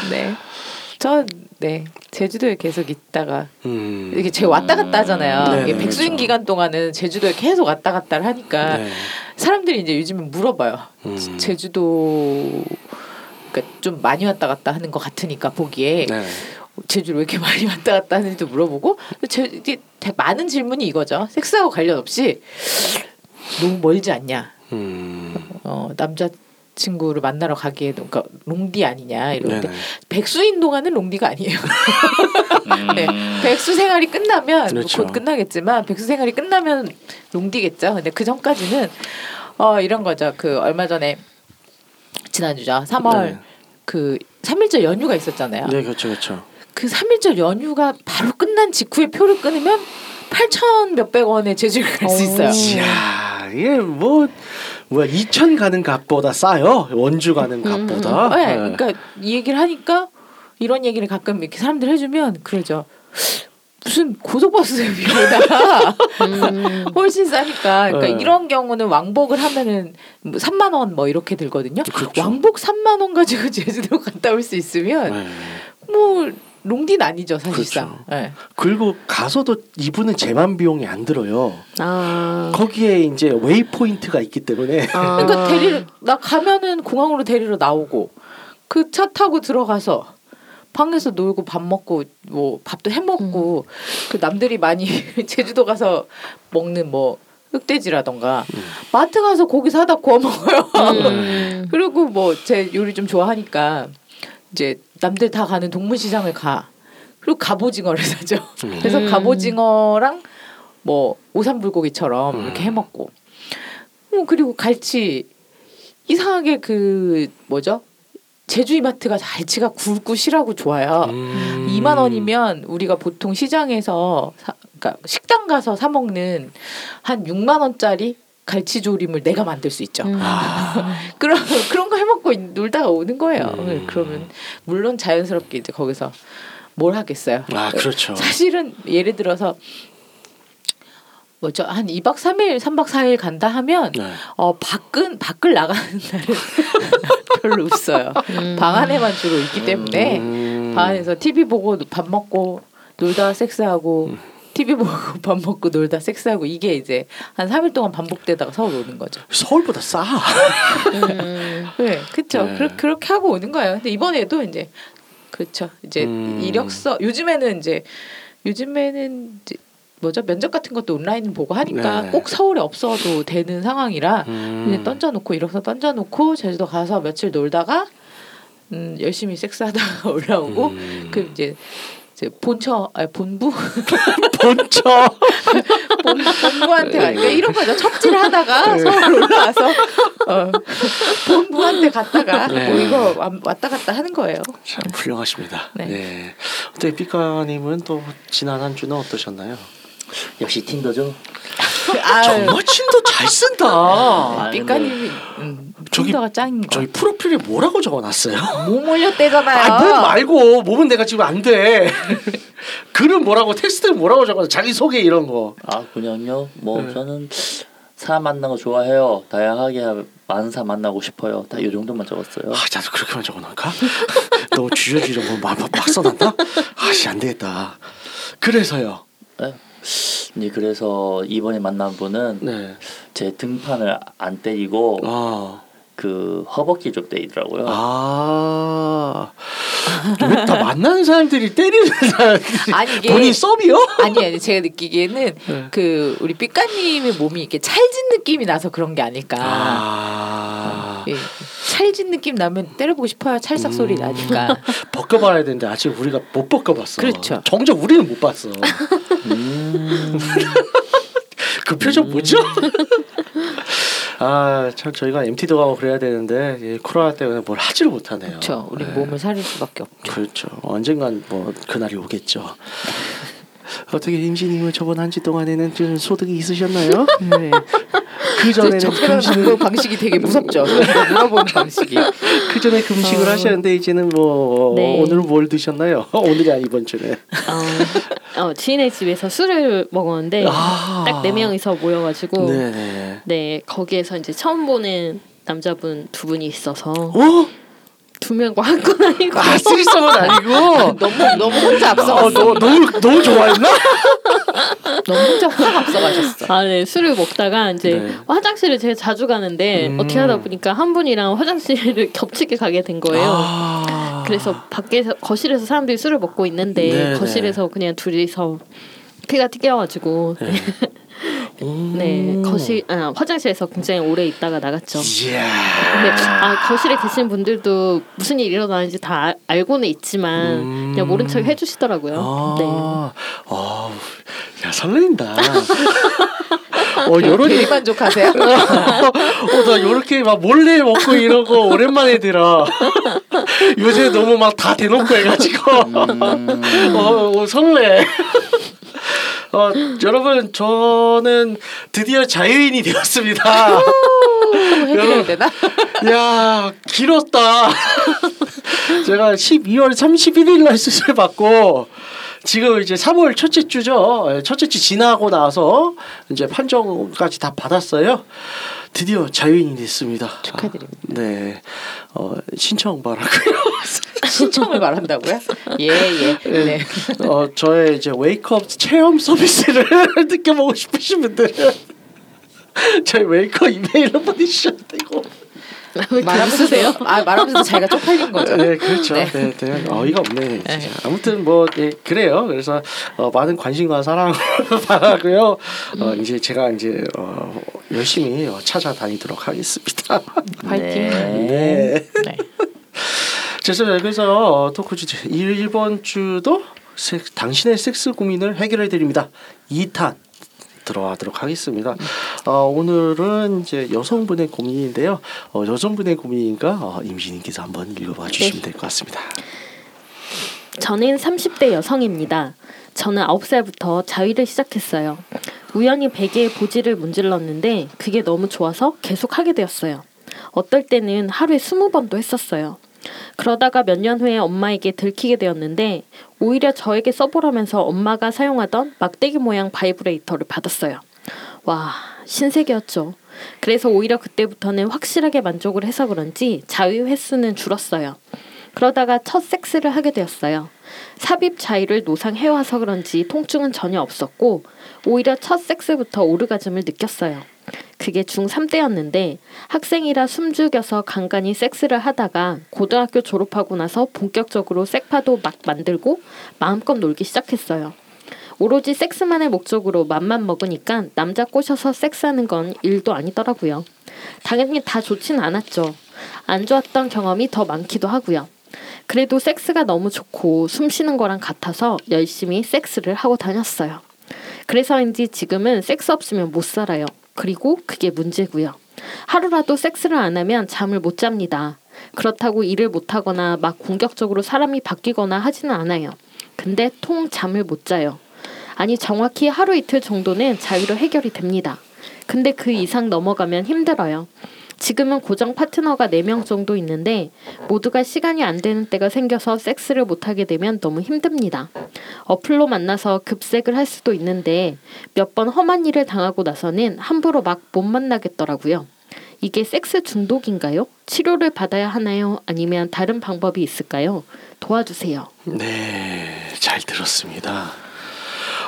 [SPEAKER 5] 네. 전 네. 제주도에 계속 있다가
[SPEAKER 3] 음,
[SPEAKER 5] 이게 제가 왔다 갔다 하잖아요.
[SPEAKER 3] 네,
[SPEAKER 5] 이게
[SPEAKER 3] 네,
[SPEAKER 5] 백수인
[SPEAKER 3] 그렇죠.
[SPEAKER 5] 기간 동안은 제주도에 계속 왔다 갔다를 하니까
[SPEAKER 3] 네.
[SPEAKER 5] 사람들이 이제 요즘에 물어봐요.
[SPEAKER 3] 음.
[SPEAKER 5] 제주도 그러니까 좀 많이 왔다 갔다 하는 것 같으니까 보기에
[SPEAKER 3] 네.
[SPEAKER 5] 제주를 왜 이렇게 많이 왔다 갔다 하는지도 물어보고 제 많은 질문이 이거죠. 섹스하고 관련 없이 너무 멀지 않냐.
[SPEAKER 3] 음,
[SPEAKER 5] 어 남자 친구를 만나러 가기에도 그러니까 롱디 아니냐 이러는데. 백수인 동안은 롱디가 아니에요.
[SPEAKER 4] 음.
[SPEAKER 5] 네. 백수 생활이 끝나면
[SPEAKER 3] 그렇죠.
[SPEAKER 5] 곧 끝나겠지만 백수 생활이 끝나면 롱디겠죠. 근데 그 전까지는 어 이런 거죠. 그 얼마 전에 지난주죠. 3월
[SPEAKER 3] 네.
[SPEAKER 5] 그 3일절 연휴가 있었잖아요.
[SPEAKER 3] 네, 그렇죠, 그렇죠.
[SPEAKER 5] 그 3일절 연휴가 바로 끝난 직후에 표를 끊으면 8천 몇백 원에 제주를 갈 수 있어요.
[SPEAKER 3] 이야, 이게 뭐 뭐야 이천 가는 값보다 싸요. 원주 가는 값보다.
[SPEAKER 5] 네, 그러니까 이 얘기를 하니까 이런 얘기를 가끔 이렇게 사람들 해주면 그러죠. 무슨 고속버스 비보다 훨씬 싸니까 그러니까
[SPEAKER 3] 네.
[SPEAKER 5] 이런 경우는 왕복을 하면은 뭐 3만 원 뭐 이렇게 들거든요.
[SPEAKER 3] 그렇죠.
[SPEAKER 5] 왕복 3만 원 가지고 제주도 갔다 올 수 있으면
[SPEAKER 3] 네.
[SPEAKER 5] 뭐 롱디는 아니죠 사실상.
[SPEAKER 3] 그렇죠.
[SPEAKER 5] 네.
[SPEAKER 3] 그리고 가서도 이분은 제반 비용이 안 들어요.
[SPEAKER 2] 아.
[SPEAKER 3] 거기에 이제 waypoint가 있기 때문에
[SPEAKER 2] 아.
[SPEAKER 5] 그러니까 데리러 나 가면은 공항으로 데리러 나오고 그 차 타고 들어가서 방에서 놀고 밥 먹고 뭐 밥도 해 먹고 그 남들이 많이 제주도 가서 먹는 뭐 흑돼지라던가 마트 가서 고기 사다 구워 먹어요.
[SPEAKER 2] 음.
[SPEAKER 5] 그리고 뭐 제 요리 좀 좋아하니까 이제 남들 다 가는 동물시장을 가. 그리고 갑오징어를 사죠. 그래서
[SPEAKER 2] 음.
[SPEAKER 5] 갑오징어랑 뭐 오삼불고기처럼
[SPEAKER 3] 음.
[SPEAKER 5] 이렇게 해 먹고. 뭐 그리고 갈치 이상하게 그 뭐죠? 제주 이마트가 갈치가 굵고 실하고 좋아요.
[SPEAKER 3] 음.
[SPEAKER 5] 2만 원이면 우리가 보통 시장에서 사, 그러니까 식당 가서 사 먹는 한 6만 원짜리 갈치 조림을 내가 만들 수 있죠.
[SPEAKER 2] 음.
[SPEAKER 5] 그런 그런 거 해먹고 있- 놀다가 오는 거예요.
[SPEAKER 3] 음.
[SPEAKER 5] 그러면 물론 자연스럽게 이제 거기서 뭘 하겠어요.
[SPEAKER 3] 아 그렇죠.
[SPEAKER 5] 사실은 예를 들어서 뭐죠 한 2박 3일, 3박 4일 간다 하면
[SPEAKER 3] 네.
[SPEAKER 5] 어 밖은 밖을 나가는 날은 별로 없어요. 방 안에만 주로 있기 때문에
[SPEAKER 3] 음.
[SPEAKER 5] 방 안에서 TV 보고 밥 먹고 놀다 섹스하고
[SPEAKER 3] 음.
[SPEAKER 5] TV 보고 밥 먹고 놀다 섹스하고 이게 이제 한 3일 동안 반복되다가 서울 오는 거죠.
[SPEAKER 3] 서울보다 싸.
[SPEAKER 2] 음.
[SPEAKER 5] 네, 그렇죠.
[SPEAKER 3] 네.
[SPEAKER 5] 그렇게 그렇게 하고 오는 거예요. 근데 이번에도 이제 그렇죠. 이제
[SPEAKER 3] 음.
[SPEAKER 5] 이력서 요즘에는 이제 요즘에는 이제 뭐죠 면접 같은 것도 온라인 보고 하니까
[SPEAKER 3] 네.
[SPEAKER 5] 꼭 서울에 없어도 되는 상황이라
[SPEAKER 3] 음.
[SPEAKER 5] 그냥 던져놓고 이력서 던져놓고 제주도 가서 며칠 놀다가 음, 열심히 섹스하다가 올라오고
[SPEAKER 3] 음.
[SPEAKER 5] 그 이제 이제 본처 아 본부
[SPEAKER 3] 본처.
[SPEAKER 5] 본, 본부한테 가니까 이런 거죠 첩질을 하다가
[SPEAKER 3] 네.
[SPEAKER 5] 서울 올라와서 어, 본부한테 갔다가
[SPEAKER 3] 네.
[SPEAKER 5] 뭐 이거 왔- 왔다 갔다 하는 거예요.
[SPEAKER 3] 참 훌륭하십니다. 네.
[SPEAKER 5] 네.
[SPEAKER 3] 어떻게 삐까님은 또 지난 한 주는 어떠셨나요?
[SPEAKER 4] 역시 틴더죠.
[SPEAKER 3] 정말 친도 잘 쓴다.
[SPEAKER 4] 아,
[SPEAKER 5] 삐까님이 음,
[SPEAKER 3] 저기-
[SPEAKER 5] 틴더가 짱인 거.
[SPEAKER 3] 저희 프로필에 뭐라고 적어놨어요?
[SPEAKER 5] 몸 올렸대잖아요.
[SPEAKER 3] 아, 몸 말고 몸은 내가 지금 안 돼. 글은 뭐라고 텍스트는 뭐라고 적어놨어? 자기 소개 이런 거.
[SPEAKER 4] 아 그냥요. 뭐
[SPEAKER 3] 네.
[SPEAKER 4] 저는 사람 만나는 거 좋아해요. 다양하게 많은 사람 만나고 싶어요. 다 이 정도만 적었어요.
[SPEAKER 3] 아, 나도 그렇게만 적어놓을까? 너무 주저주저 뭐 막 막 써놨나? 아씨 안 되겠다. 그래서요.
[SPEAKER 4] 네. 이제 그래서 이번에 만난 분은
[SPEAKER 3] 네.
[SPEAKER 4] 제 등판을 안 때리고
[SPEAKER 3] 아.
[SPEAKER 4] 그 허벅지 쪽 때리더라고요.
[SPEAKER 3] 아. 왜다 만나는 사람들이 때리는 사람들이
[SPEAKER 5] 아니 이게
[SPEAKER 3] 본인 썸이요?
[SPEAKER 5] 아니 아니 제가 느끼기에는
[SPEAKER 3] 네.
[SPEAKER 5] 그 우리 삐까님의 몸이 이렇게 찰진 느낌이 나서 그런 게 아닐까.
[SPEAKER 3] 아.
[SPEAKER 5] 예, 찰진 느낌 나면 때려보고 싶어요. 찰싹 소리
[SPEAKER 3] 음.
[SPEAKER 5] 나니까.
[SPEAKER 3] 벗겨봐야 되는데 아직 우리가 못 벗겨봤어.
[SPEAKER 5] 그렇죠.
[SPEAKER 3] 정작 우리는 못 봤어.
[SPEAKER 4] 음.
[SPEAKER 3] 그 표정 뭐죠? 아 참 저희가 MT도 가고 그래야 되는데 이 코로나 때문에 뭘 하지를 못하네요.
[SPEAKER 5] 그렇죠. 우리
[SPEAKER 3] 네.
[SPEAKER 5] 몸을 사릴 수밖에 없죠.
[SPEAKER 3] 그렇죠. 언젠간 뭐 그날이 오겠죠. 어떻게 임신님은 저번 한 주 동안에는 좀 소득이 있으셨나요? 네. 그 전에는 금식을
[SPEAKER 5] 방법 방식이 되게 무섭죠. 물어보는 방식이.
[SPEAKER 3] 그 전에 금식을
[SPEAKER 5] 어.
[SPEAKER 3] 하셨는데 이제는 뭐
[SPEAKER 2] 네.
[SPEAKER 3] 오늘 뭘 드셨나요? 오늘이 아니 이번 주에.
[SPEAKER 2] 어, 어, 지인의 집에서 술을 먹었는데
[SPEAKER 3] 아.
[SPEAKER 2] 딱네 명이서 모여가지고
[SPEAKER 3] 네네.
[SPEAKER 2] 네 거기에서 이제 처음 보는 남자분 두 분이 있어서
[SPEAKER 3] 어?
[SPEAKER 2] 두 명과 한 건 아니고
[SPEAKER 3] 아 쓰리썸은 아니고.
[SPEAKER 5] 너무 너무 혼자
[SPEAKER 3] 어,
[SPEAKER 5] 앞서갔어.
[SPEAKER 3] 너, 너무 너무 좋아했나?
[SPEAKER 5] 너무 혼자 확 앞서가셨어.
[SPEAKER 2] 아, 네. 술을 먹다가 이제
[SPEAKER 3] 네.
[SPEAKER 2] 화장실을 제가 자주 가는데
[SPEAKER 3] 음.
[SPEAKER 2] 어떻게 하다 보니까 한 분이랑 화장실을 겹치게 가게 된 거예요.
[SPEAKER 3] 아.
[SPEAKER 2] 그래서 밖에서 거실에서 사람들이 술을 먹고 있는데
[SPEAKER 3] 네,
[SPEAKER 2] 거실에서 그냥 둘이서 피가 튀겨가지고 네,
[SPEAKER 3] 음.
[SPEAKER 2] 거실 아, 화장실에서 굉장히 오래 있다가 나갔죠. 근데 아, 거실에 계신 분들도 무슨 일이 일어나는지 다 알- 알고는 있지만
[SPEAKER 3] 음.
[SPEAKER 2] 그냥 모른 척 해주시더라고요. 네.
[SPEAKER 3] 아, 아, 야 설렌다. 어, 요런
[SPEAKER 5] 되게 만족하세요?
[SPEAKER 3] 어, 나 요렇게 막 몰래 먹고 이러고 오랜만에 들어. 요새 너무 막 다 대놓고 해가지고. 어, 어, 설레. 어, 여러분, 저는 드디어 자유인이 되었습니다.
[SPEAKER 5] 해드려야 되나?
[SPEAKER 3] 야, 길었다. 제가 12월 31일 날 수술 받고 지금 이제 3월 첫째 주죠. 예, 첫째 주 지나고 나서 이제 판정까지 다 받았어요. 드디어 자유인이 됐습니다.
[SPEAKER 5] 축하드립니다.
[SPEAKER 3] 네. 어, 신청 바라고요.
[SPEAKER 5] 신청을 말한다고요? 예 예. 네.
[SPEAKER 3] 어, 저의 이제 웨이크업 체험 서비스를 느껴보고 싶으신 분들은 저희 웨이크업 이메일로 보내주셔도 되고.
[SPEAKER 2] 왜
[SPEAKER 5] 말하면서요? 아 말하면서 자기가 쪽팔린 거죠.
[SPEAKER 3] 네, 그렇죠.
[SPEAKER 5] 네.
[SPEAKER 3] 네, 네, 어이가 없네. 진짜. 아무튼 뭐 예, 그래요. 그래서 어, 많은 관심과 사랑 바라고요. 어, 이제 제가 이제 어, 열심히 어, 찾아다니도록 하겠습니다.
[SPEAKER 5] 파이팅.
[SPEAKER 3] 네.
[SPEAKER 5] 네.
[SPEAKER 3] 죄송해요. 그래서 어, 토크 주제 이번 주도 섹, 당신의 섹스 고민을 해결해 드립니다. 2탄 들어가도록 하겠습니다. 어, 오늘은 이제 여성분의 고민인데요. 어, 여성분의 고민이니까 어, 임신님께서 한번 읽어봐 주시면 될것 같습니다.
[SPEAKER 2] 저는 30대 여성입니다. 저는 9살부터 자위를 시작했어요. 우연히 베개에 보지를 문질렀는데 그게 너무 좋아서 계속 하게 되었어요. 어떨 때는 하루에 20번도 했었어요. 그러다가 몇 년 후에 엄마에게 들키게 되었는데 오히려 저에게 써보라면서 엄마가 사용하던 막대기 모양 바이브레이터를 받았어요. 와, 신세계였죠. 그래서 오히려 그때부터는 확실하게 만족을 해서 그런지 자위 횟수는 줄었어요. 그러다가 첫 섹스를 하게 되었어요. 삽입 자위를 노상해와서 그런지 통증은 전혀 없었고 오히려 첫 섹스부터 오르가즘을 느꼈어요. 그게 중3 때였는데 학생이라 숨죽여서 간간히 섹스를 하다가 고등학교 졸업하고 나서 본격적으로 섹파도 막 만들고 마음껏 놀기 시작했어요. 오로지 섹스만의 목적으로 맘만 먹으니까 남자 꼬셔서 섹스하는 건 일도 아니더라고요. 당연히 다 좋진 않았죠. 안 좋았던 경험이 더 많기도 하고요. 그래도 섹스가 너무 좋고 숨 쉬는 거랑 같아서 열심히 섹스를 하고 다녔어요. 그래서인지 지금은 섹스 없으면 못 살아요. 그리고 그게 문제고요. 하루라도 섹스를 안 하면 잠을 못 잡니다. 그렇다고 일을 못 하거나 막 공격적으로 사람이 바뀌거나 하지는 않아요. 근데 통 잠을 못 자요. 아니 정확히 하루 이틀 정도는 자유로 해결이 됩니다. 근데 그 이상 넘어가면 힘들어요. 지금은 고정 파트너가 4명 정도 있는데 모두가 시간이 안 되는 때가 생겨서 섹스를 못하게 되면 너무 힘듭니다. 어플로 만나서 급색을 할 수도 있는데 몇 번 험한 일을 당하고 나서는 함부로 막 못 만나겠더라고요. 이게 섹스 중독인가요? 치료를 받아야 하나요? 아니면 다른 방법이 있을까요? 도와주세요.
[SPEAKER 3] 네, 잘 들었습니다.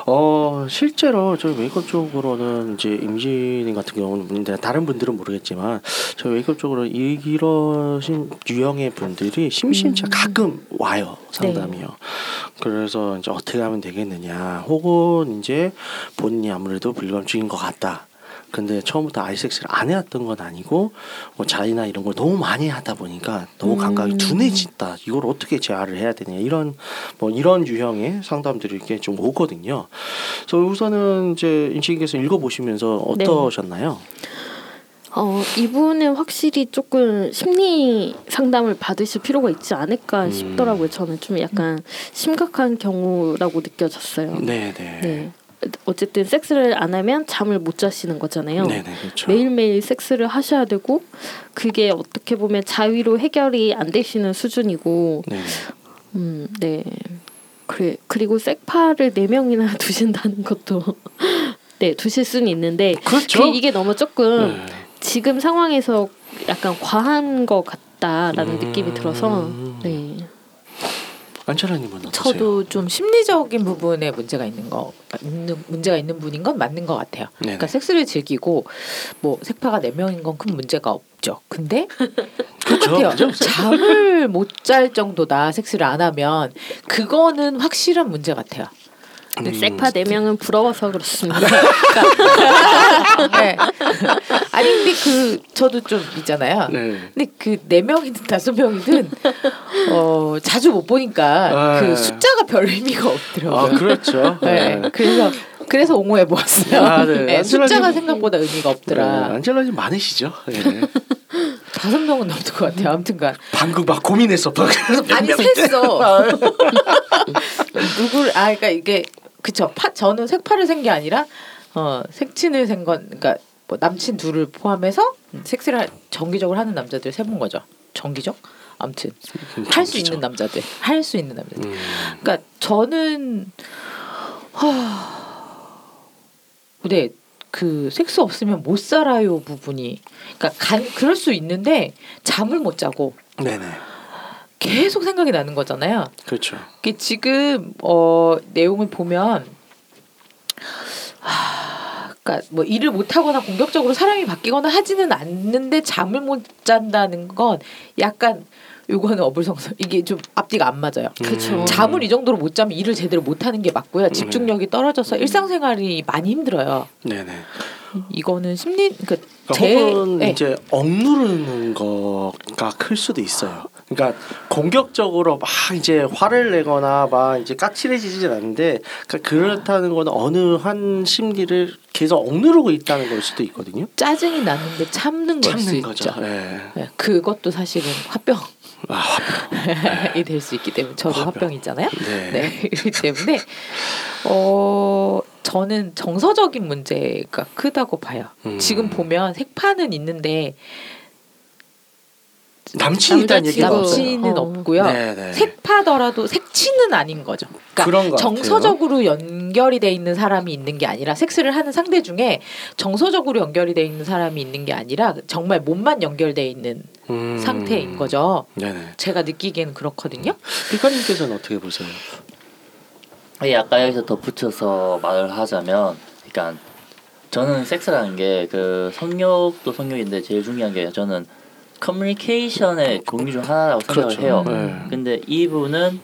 [SPEAKER 3] 어 실제로 저희 웨이크업 쪽으로는 이제 임진님 같은 경우는 다른 분들은 모르겠지만 저희 웨이크업 쪽으로 이- 이러신 유형의 분들이 심심치
[SPEAKER 2] 음.
[SPEAKER 3] 가끔 와요 상담이요. 그래서 이제 어떻게 하면 되겠느냐, 혹은 이제 본인이 아무래도 불감증인 것 같다. 근데 처음부터 아이섹스를 안 해왔던 건 아니고 뭐 자리나 이런 걸 너무 많이 하다 보니까 너무 감각이
[SPEAKER 2] 음.
[SPEAKER 3] 둔해진다. 이걸 어떻게 재활을 해야 되냐 이런 뭐 이런 유형의 상담들이 이렇게 좀 오거든요. 그래서 우선은 이제 인식께서 읽어보시면서
[SPEAKER 2] 네.
[SPEAKER 3] 어떠셨나요?
[SPEAKER 2] 어, 이분은 확실히 조금 심리 상담을 받으실 필요가 있지 않을까
[SPEAKER 3] 음.
[SPEAKER 2] 싶더라고요. 저는 좀 약간 심각한 경우라고 느껴졌어요.
[SPEAKER 3] 네, 네.
[SPEAKER 2] 네. 어쨌든 섹스를 안 하면 잠을 못 자시는 거잖아요.
[SPEAKER 3] 네, 네, 그렇죠.
[SPEAKER 2] 매일매일 섹스를 하셔야 되고 그게 어떻게 보면 자위로 해결이 안 되시는 수준이고
[SPEAKER 3] 네, 네.
[SPEAKER 2] 음, 네. 그래 그리고 섹파를 네 명이나 두신다는 것도 네 두실 수는 있는데
[SPEAKER 3] 그렇죠.
[SPEAKER 2] 그 이게 너무 조금
[SPEAKER 3] 네.
[SPEAKER 2] 지금 상황에서 약간 과한 것 같다라는
[SPEAKER 3] 음.
[SPEAKER 2] 느낌이 들어서 네.
[SPEAKER 3] 안철아님은 어떠세요?
[SPEAKER 5] 저도 좀 심리적인 부분에 문제가 있는 거 있는 문제가 있는 분인 건 맞는 것 같아요.
[SPEAKER 3] 네네.
[SPEAKER 5] 그러니까 섹스를 즐기고 뭐 색파가 네 명인 건 큰 문제가 없죠. 근데
[SPEAKER 3] 그렇죠.
[SPEAKER 5] 똑같아요. 잠을 못 잘 정도다 섹스를 안 하면 그거는 확실한 문제 같아요.
[SPEAKER 2] 근데
[SPEAKER 3] 음.
[SPEAKER 2] 섹파 네 명은 부러워서 그렇습니다.
[SPEAKER 5] 네. 아니 근데 그 저도 좀 있잖아요.
[SPEAKER 3] 네.
[SPEAKER 5] 근데 그 네 명이든 다섯 명이든 어 자주 못 보니까
[SPEAKER 3] 네.
[SPEAKER 5] 그 숫자가 별 의미가 없더라고요.
[SPEAKER 3] 아, 그렇죠.
[SPEAKER 5] 네. 그래서 그래서 옹호해 보았어요.
[SPEAKER 3] 아, 네.
[SPEAKER 5] 네, 숫자가 생각보다 의미가 없더라.
[SPEAKER 3] 네, 안젤라님 많으시죠? 네.
[SPEAKER 5] 다섯 명은 넘는 것 같아요. 아무튼간
[SPEAKER 3] 방금 막 고민했어.
[SPEAKER 5] 아니
[SPEAKER 3] 명?
[SPEAKER 5] 셌어. 누구를 아 그러니까 이게 그쵸. 파, 저는 색파를 센 게 아니라 어 색친을 센 건 그러니까 뭐 남친 둘을 포함해서 섹스를 할- 정기적으로 하는 남자들 세 본 거죠. 정기적? 아무튼 할 수 있는 남자들, 할 수 있는 남자들.
[SPEAKER 3] 음.
[SPEAKER 5] 그러니까 저는 하... 네, 그 섹스 없으면 못 살아요 부분이. 그러니까 간 그럴 수 있는데 잠을 못 자고
[SPEAKER 3] 네네.
[SPEAKER 5] 계속 생각이 나는 거잖아요.
[SPEAKER 3] 그렇죠.
[SPEAKER 5] 이게 지금 어 내용을 보면 하, 그러니까 뭐 일을 못 하거나 공격적으로 사람이 바뀌거나 하지는 않는데 잠을 못 잔다는 건 약간 요거는 어불성설 이게 좀 앞뒤가 안 맞아요.
[SPEAKER 2] 그쵸.
[SPEAKER 3] 음.
[SPEAKER 5] 잠을 이 정도로 못 자면 일을 제대로 못 하는 게 맞고요. 집중력이 떨어져서 일상생활이 많이 힘들어요.
[SPEAKER 3] 네네.
[SPEAKER 5] 이거는 심리 그러니까
[SPEAKER 3] 그러니까
[SPEAKER 5] 제
[SPEAKER 3] 혹은
[SPEAKER 5] 네.
[SPEAKER 3] 이제 억누르는 거가 클 수도 있어요. 그러니까 공격적으로 막 이제 화를 내거나 막 이제 까칠해지진 않는데 그러니까 그렇다는 건 어느 한 심리를 계속 억누르고 있다는 걸 수도 있거든요.
[SPEAKER 5] 짜증이 나는데 참는 걸수
[SPEAKER 3] 참는
[SPEAKER 5] 있죠.
[SPEAKER 3] 거죠. 네.
[SPEAKER 5] 네, 그것도 사실은 화병이
[SPEAKER 3] 아, 화병.
[SPEAKER 5] 될수 있기 때문에 저도
[SPEAKER 3] 화병.
[SPEAKER 5] 화병 있잖아요.
[SPEAKER 3] 네.
[SPEAKER 5] 네, 그렇기 때문에 어 저는 정서적인 문제가 크다고 봐요.
[SPEAKER 3] 음.
[SPEAKER 5] 지금 보면 색파는 있는데
[SPEAKER 3] 남친이 있다는 얘기가
[SPEAKER 2] 남자친구.
[SPEAKER 3] 없어요.
[SPEAKER 5] 남친은
[SPEAKER 2] 어.
[SPEAKER 5] 없고요.
[SPEAKER 3] 네네.
[SPEAKER 5] 색파더라도 색치는 아닌 거죠. 그러니까 정서적으로 연결이 돼 있는 사람이 있는 게 아니라 섹스를 하는 상대 중에 정서적으로 연결이 돼 있는 사람이 있는 게 아니라 정말 몸만 연결돼 있는
[SPEAKER 3] 음.
[SPEAKER 5] 상태인 거죠.
[SPEAKER 3] 네네.
[SPEAKER 5] 제가 느끼기에는 그렇거든요.
[SPEAKER 3] 비카님께서는 어떻게 보세요?
[SPEAKER 4] 예, 아까 여기서 덧붙여서 말을 하자면, 그러니까 저는 섹스라는 게 그 성욕도 성욕인데 제일 중요한 게 저는 커뮤니케이션의 종류 중 하나라고 생각을
[SPEAKER 3] 그렇죠.
[SPEAKER 4] 해요.
[SPEAKER 3] 네.
[SPEAKER 4] 근데 이분은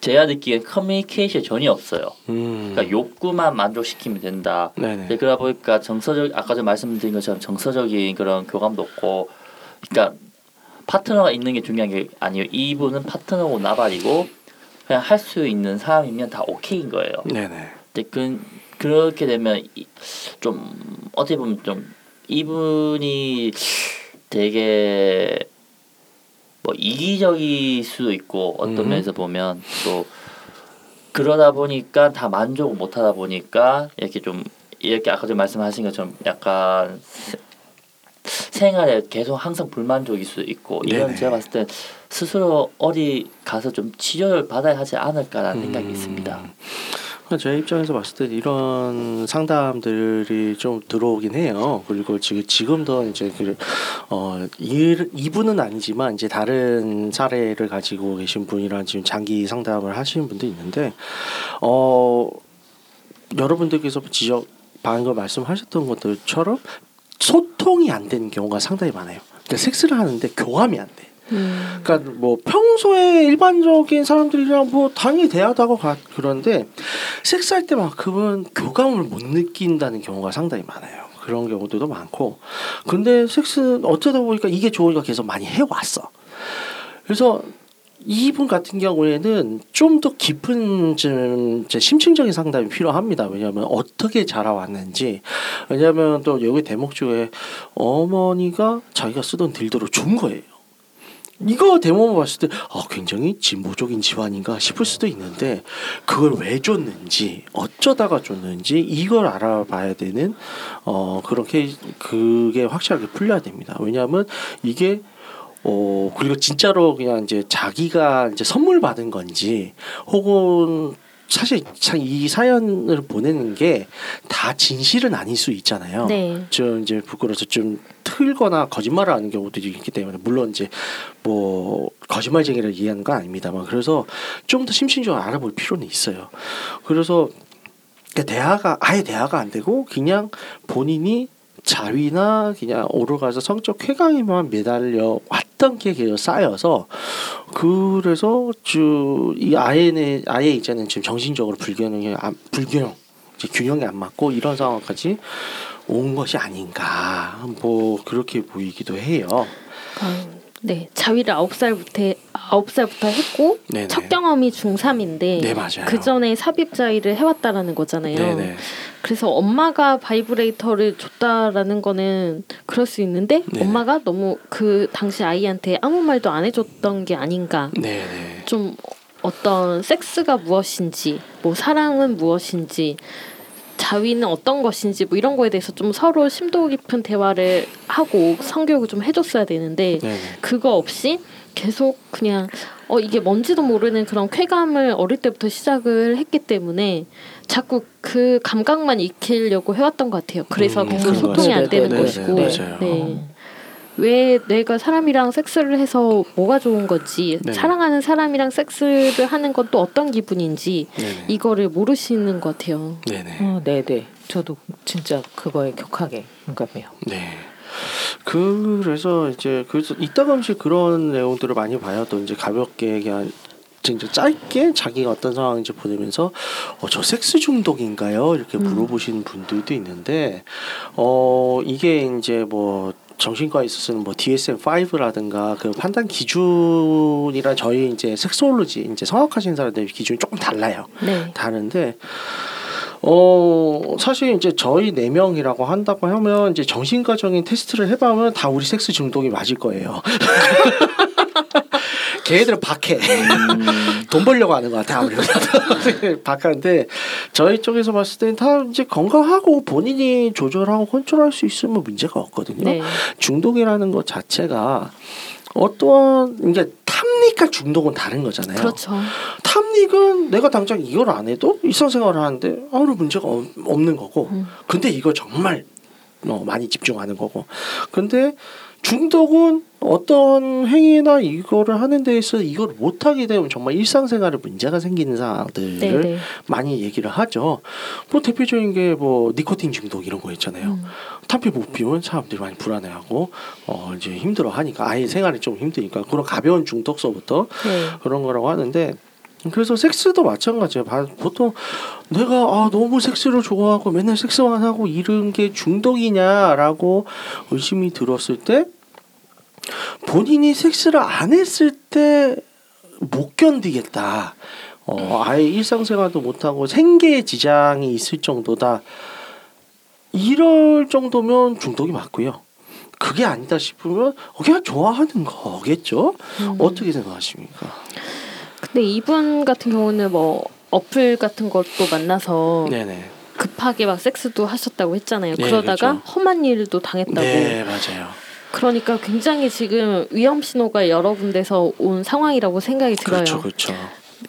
[SPEAKER 4] 제가 느끼기엔 커뮤니케이션 전혀 없어요.
[SPEAKER 3] 음.
[SPEAKER 4] 그러니까 욕구만 만족시키면 된다.
[SPEAKER 3] 네네.
[SPEAKER 4] 근데 그러다 보니까 정서적 아까 전 말씀드린 것처럼 정서적인 그런 교감도 없고, 그러니까 파트너가 있는 게 중요한 게 아니에요. 이분은 파트너고 나발이고 그냥 할 수 있는 사람이면 다 오케이인 거예요.
[SPEAKER 3] 네네.
[SPEAKER 4] 근데 그 그렇게 되면 이- 좀 어떻게 보면 좀 이분이 되게 뭐 이기적일 수도 있고 어떤
[SPEAKER 3] 음.
[SPEAKER 4] 면에서 보면 또 그러다 보니까 다 만족을 못 하다 보니까 이렇게 좀 이렇게 아까 좀 말씀하신 것처럼 약간 세- 생활에 계속 항상 불만족일 수도 있고 이건
[SPEAKER 3] 네네.
[SPEAKER 4] 제가 봤을 때 스스로 어디 가서 좀 치료를 받아야 하지 않을까라는 생각이
[SPEAKER 3] 음.
[SPEAKER 4] 있습니다.
[SPEAKER 3] 그러니까 제 입장에서 봤을 때 이런 상담들이 좀 들어오긴 해요. 그리고 지금 지금도 이제 그, 어, 이, 이분은 아니지만 이제 다른 사례를 가지고 계신 분이랑 지금 장기 상담을 하시는 분도 있는데 어 여러분들께서 지적 방금 말씀하셨던 것들처럼 소통이 안 되는 경우가 상당히 많아요. 그러니까 섹스를 하는데 교감이 안 돼.
[SPEAKER 2] 음.
[SPEAKER 3] 그러니까 뭐 평소에 일반적인 사람들이랑 뭐 당연히 대화하고 가 그런데 섹스할 때만큼은 교감을 못 느낀다는 경우가 상당히 많아요. 그런 경우들도 많고 근데 섹스 어쩌다 보니까 이게 좋으니까 계속 많이 해왔어. 그래서 이분 같은 경우에는 좀 더 깊은 좀 심층적인 상담이 필요합니다. 왜냐하면 어떻게 자라왔는지. 왜냐하면 또 여기 대목 중에 어머니가 자기가 쓰던 딜도를 준 거예요. 이거 대목만 봤을 때 아, 굉장히 진보적인 집안인가 싶을 수도 있는데 그걸 왜 줬는지 어쩌다가 줬는지 이걸 알아봐야 되는 어 그렇게 그게 확실하게 풀려야 됩니다. 왜냐하면 이게 어 그리고 진짜로 그냥 이제 자기가 이제 선물 받은 건지 혹은 사실 참 이 사연을 보내는 게 다 진실은 아닐 수 있잖아요.
[SPEAKER 2] 네.
[SPEAKER 3] 좀 이제 부끄러워서 좀 틀거나 거짓말을 하는 경우들이 있기 때문에 물론 이제 뭐 거짓말쟁이를 이해하는 건 아닙니다만 그래서 좀 더 심층적으로 알아볼 필요는 있어요. 그래서 그러니까 대화가 아예 대화가 안 되고 그냥 본인이 자위나 그냥 오르가서 성적 쾌감에만 매달려 왔 던 게 계속 쌓여서 그래서 이 아이는 아예 이제는 지금 정신적으로 불균형이 안, 불균형 이제 균형이 안 맞고 이런 상황까지 온 것이 아닌가 뭐 그렇게 보이기도 해요.
[SPEAKER 2] 어, 네, 자위를 아홉 살부터 아홉 살부터 했고
[SPEAKER 3] 네네.
[SPEAKER 2] 첫 경험이 중3인데
[SPEAKER 3] 네.
[SPEAKER 2] 그 전에 삽입 자위를 해왔다라는 거잖아요.
[SPEAKER 3] 네네.
[SPEAKER 2] 그래서 엄마가 바이브레이터를 줬다라는 거는 그럴 수 있는데
[SPEAKER 3] 네네.
[SPEAKER 2] 엄마가 너무 그 당시 아이한테 아무 말도 안 해줬던 게 아닌가.
[SPEAKER 3] 네네.
[SPEAKER 2] 좀 어떤 섹스가 무엇인지, 뭐 사랑은 무엇인지, 자위는 어떤 것인지 뭐 이런 거에 대해서 좀 서로 심도 깊은 대화를 하고 성교육을 좀 해줬어야 되는데
[SPEAKER 3] 네네.
[SPEAKER 2] 그거 없이 계속 그냥 어 이게 뭔지도 모르는 그런 쾌감을 어릴 때부터 시작을 했기 때문에 자꾸 그 감각만 익히려고 해왔던 것 같아요. 그래서
[SPEAKER 3] 음,
[SPEAKER 2] 계속 소통이 안. 되는
[SPEAKER 5] 네, 네,
[SPEAKER 2] 것이고,
[SPEAKER 3] 네, 맞아요.
[SPEAKER 2] 네. 왜 내가 사람이랑 섹스를 해서 뭐가 좋은 건지
[SPEAKER 3] 네.
[SPEAKER 2] 사랑하는 사람이랑 섹스를 하는 건 또 어떤 기분인지
[SPEAKER 3] 네네.
[SPEAKER 2] 이거를 모르시는 것 같아요.
[SPEAKER 3] 네네.
[SPEAKER 5] 어, 네, 네. 저도 진짜 그거에 격하게 공감해요.
[SPEAKER 3] 네. 그래서 이제 그래서 이따금씩 그런 내용들을 많이 봐요. 또 이제 가볍게 그냥 진짜 짧게 자기가 어떤 상황인지 보내면서 어, 저 섹스 중독인가요? 이렇게 물어보시는 분들도 있는데 어 이게 이제 뭐 정신과에 있어서는 뭐 DSM-5라든가 그 판단 기준이랑 저희 이제 섹스올로지 이제 성악하신 사람들 기준이 조금 달라요.
[SPEAKER 2] 네.
[SPEAKER 3] 다른데 어 사실 이제 저희 네 명이라고 한다고 하면 이제 정신과적인 테스트를 해보면 다 우리 섹스 중독이 맞을 거예요. 걔네들은 박해. 돈 벌려고 하는 것 같아 아무래도 박하는데 저희 쪽에서 봤을 때는 다 이제 건강하고 본인이 조절하고 컨트롤할 수 있으면 문제가 없거든요.
[SPEAKER 2] 네.
[SPEAKER 3] 중독이라는 것 자체가 어떤 이게 탐닉과 중독은 다른 거잖아요.
[SPEAKER 2] 그렇죠.
[SPEAKER 3] 탐닉은 내가 당장 이걸 안 해도 일상생활을 하는데 아무런 문제가 없- 없는 거고
[SPEAKER 2] 음.
[SPEAKER 3] 근데 이거 정말 어, 많이 집중하는 거고 근데 중독은 어떤 행위나 이거를 하는 데 있어서 이걸 못하게 되면 정말 일상생활에 문제가 생기는 상황들을
[SPEAKER 2] 네, 네.
[SPEAKER 3] 많이 얘기를 하죠. 뭐 대표적인 게 뭐 니코틴 중독 이런 거 있잖아요.
[SPEAKER 2] 음.
[SPEAKER 3] 탄피 못 피우면 사람들이 많이 불안해하고 어 이제 힘들어 하니까 아예 생활이 좀 힘드니까 그런 가벼운 중독서부터
[SPEAKER 2] 네.
[SPEAKER 3] 그런 거라고 하는데 그래서 섹스도 마찬가지예요. 바- 보통 내가 아 너무 섹스를 좋아하고 맨날 섹스만 하고 이런 게 중독이냐라고 의심이 들었을 때 본인이 섹스를 안 했을 때 못 견디겠다. 어, 아예 일상생활도 못하고 생계에 지장이 있을 정도다. 이럴 정도면 중독이 맞고요. 그게 아니다 싶으면 어, 그냥 좋아하는 거겠죠.
[SPEAKER 2] 음.
[SPEAKER 3] 어떻게 생각하십니까?
[SPEAKER 2] 근데 이분 같은 경우는 뭐 어플 같은 것도 만나서
[SPEAKER 3] 네네.
[SPEAKER 2] 급하게 막 섹스도 하셨다고 했잖아요.
[SPEAKER 3] 네,
[SPEAKER 2] 그러다가
[SPEAKER 3] 그렇죠.
[SPEAKER 2] 험한 일도 당했다고.
[SPEAKER 3] 네 맞아요.
[SPEAKER 2] 그러니까 굉장히 지금 위험 신호가 여러 군데서 온 상황이라고 생각이 들어요.
[SPEAKER 3] 그렇죠 그렇죠.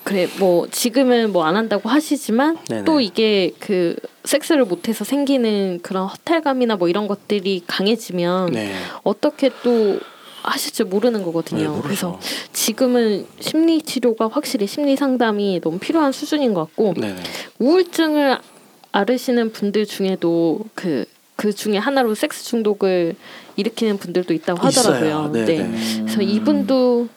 [SPEAKER 2] 그래 뭐 지금은 뭐 안 한다고 하시지만
[SPEAKER 3] 네네.
[SPEAKER 2] 또 이게 그 섹스를 못해서 생기는 그런 허탈감이나 뭐 이런 것들이 강해지면
[SPEAKER 3] 네.
[SPEAKER 2] 어떻게 또 하실지 모르는
[SPEAKER 3] 네
[SPEAKER 2] 거거든요.
[SPEAKER 3] 모르죠.
[SPEAKER 2] 그래서 지금은 심리 치료가 확실히 심리 상담이 너무 필요한 수준인 것 같고
[SPEAKER 3] 네네.
[SPEAKER 2] 우울증을 앓으시는 분들 중에도 그 그 중에 하나로 섹스 중독을 일으키는 분들도 있다고 하더라고요.
[SPEAKER 3] 네,
[SPEAKER 2] 네.
[SPEAKER 3] 네.
[SPEAKER 2] 그래서 이분도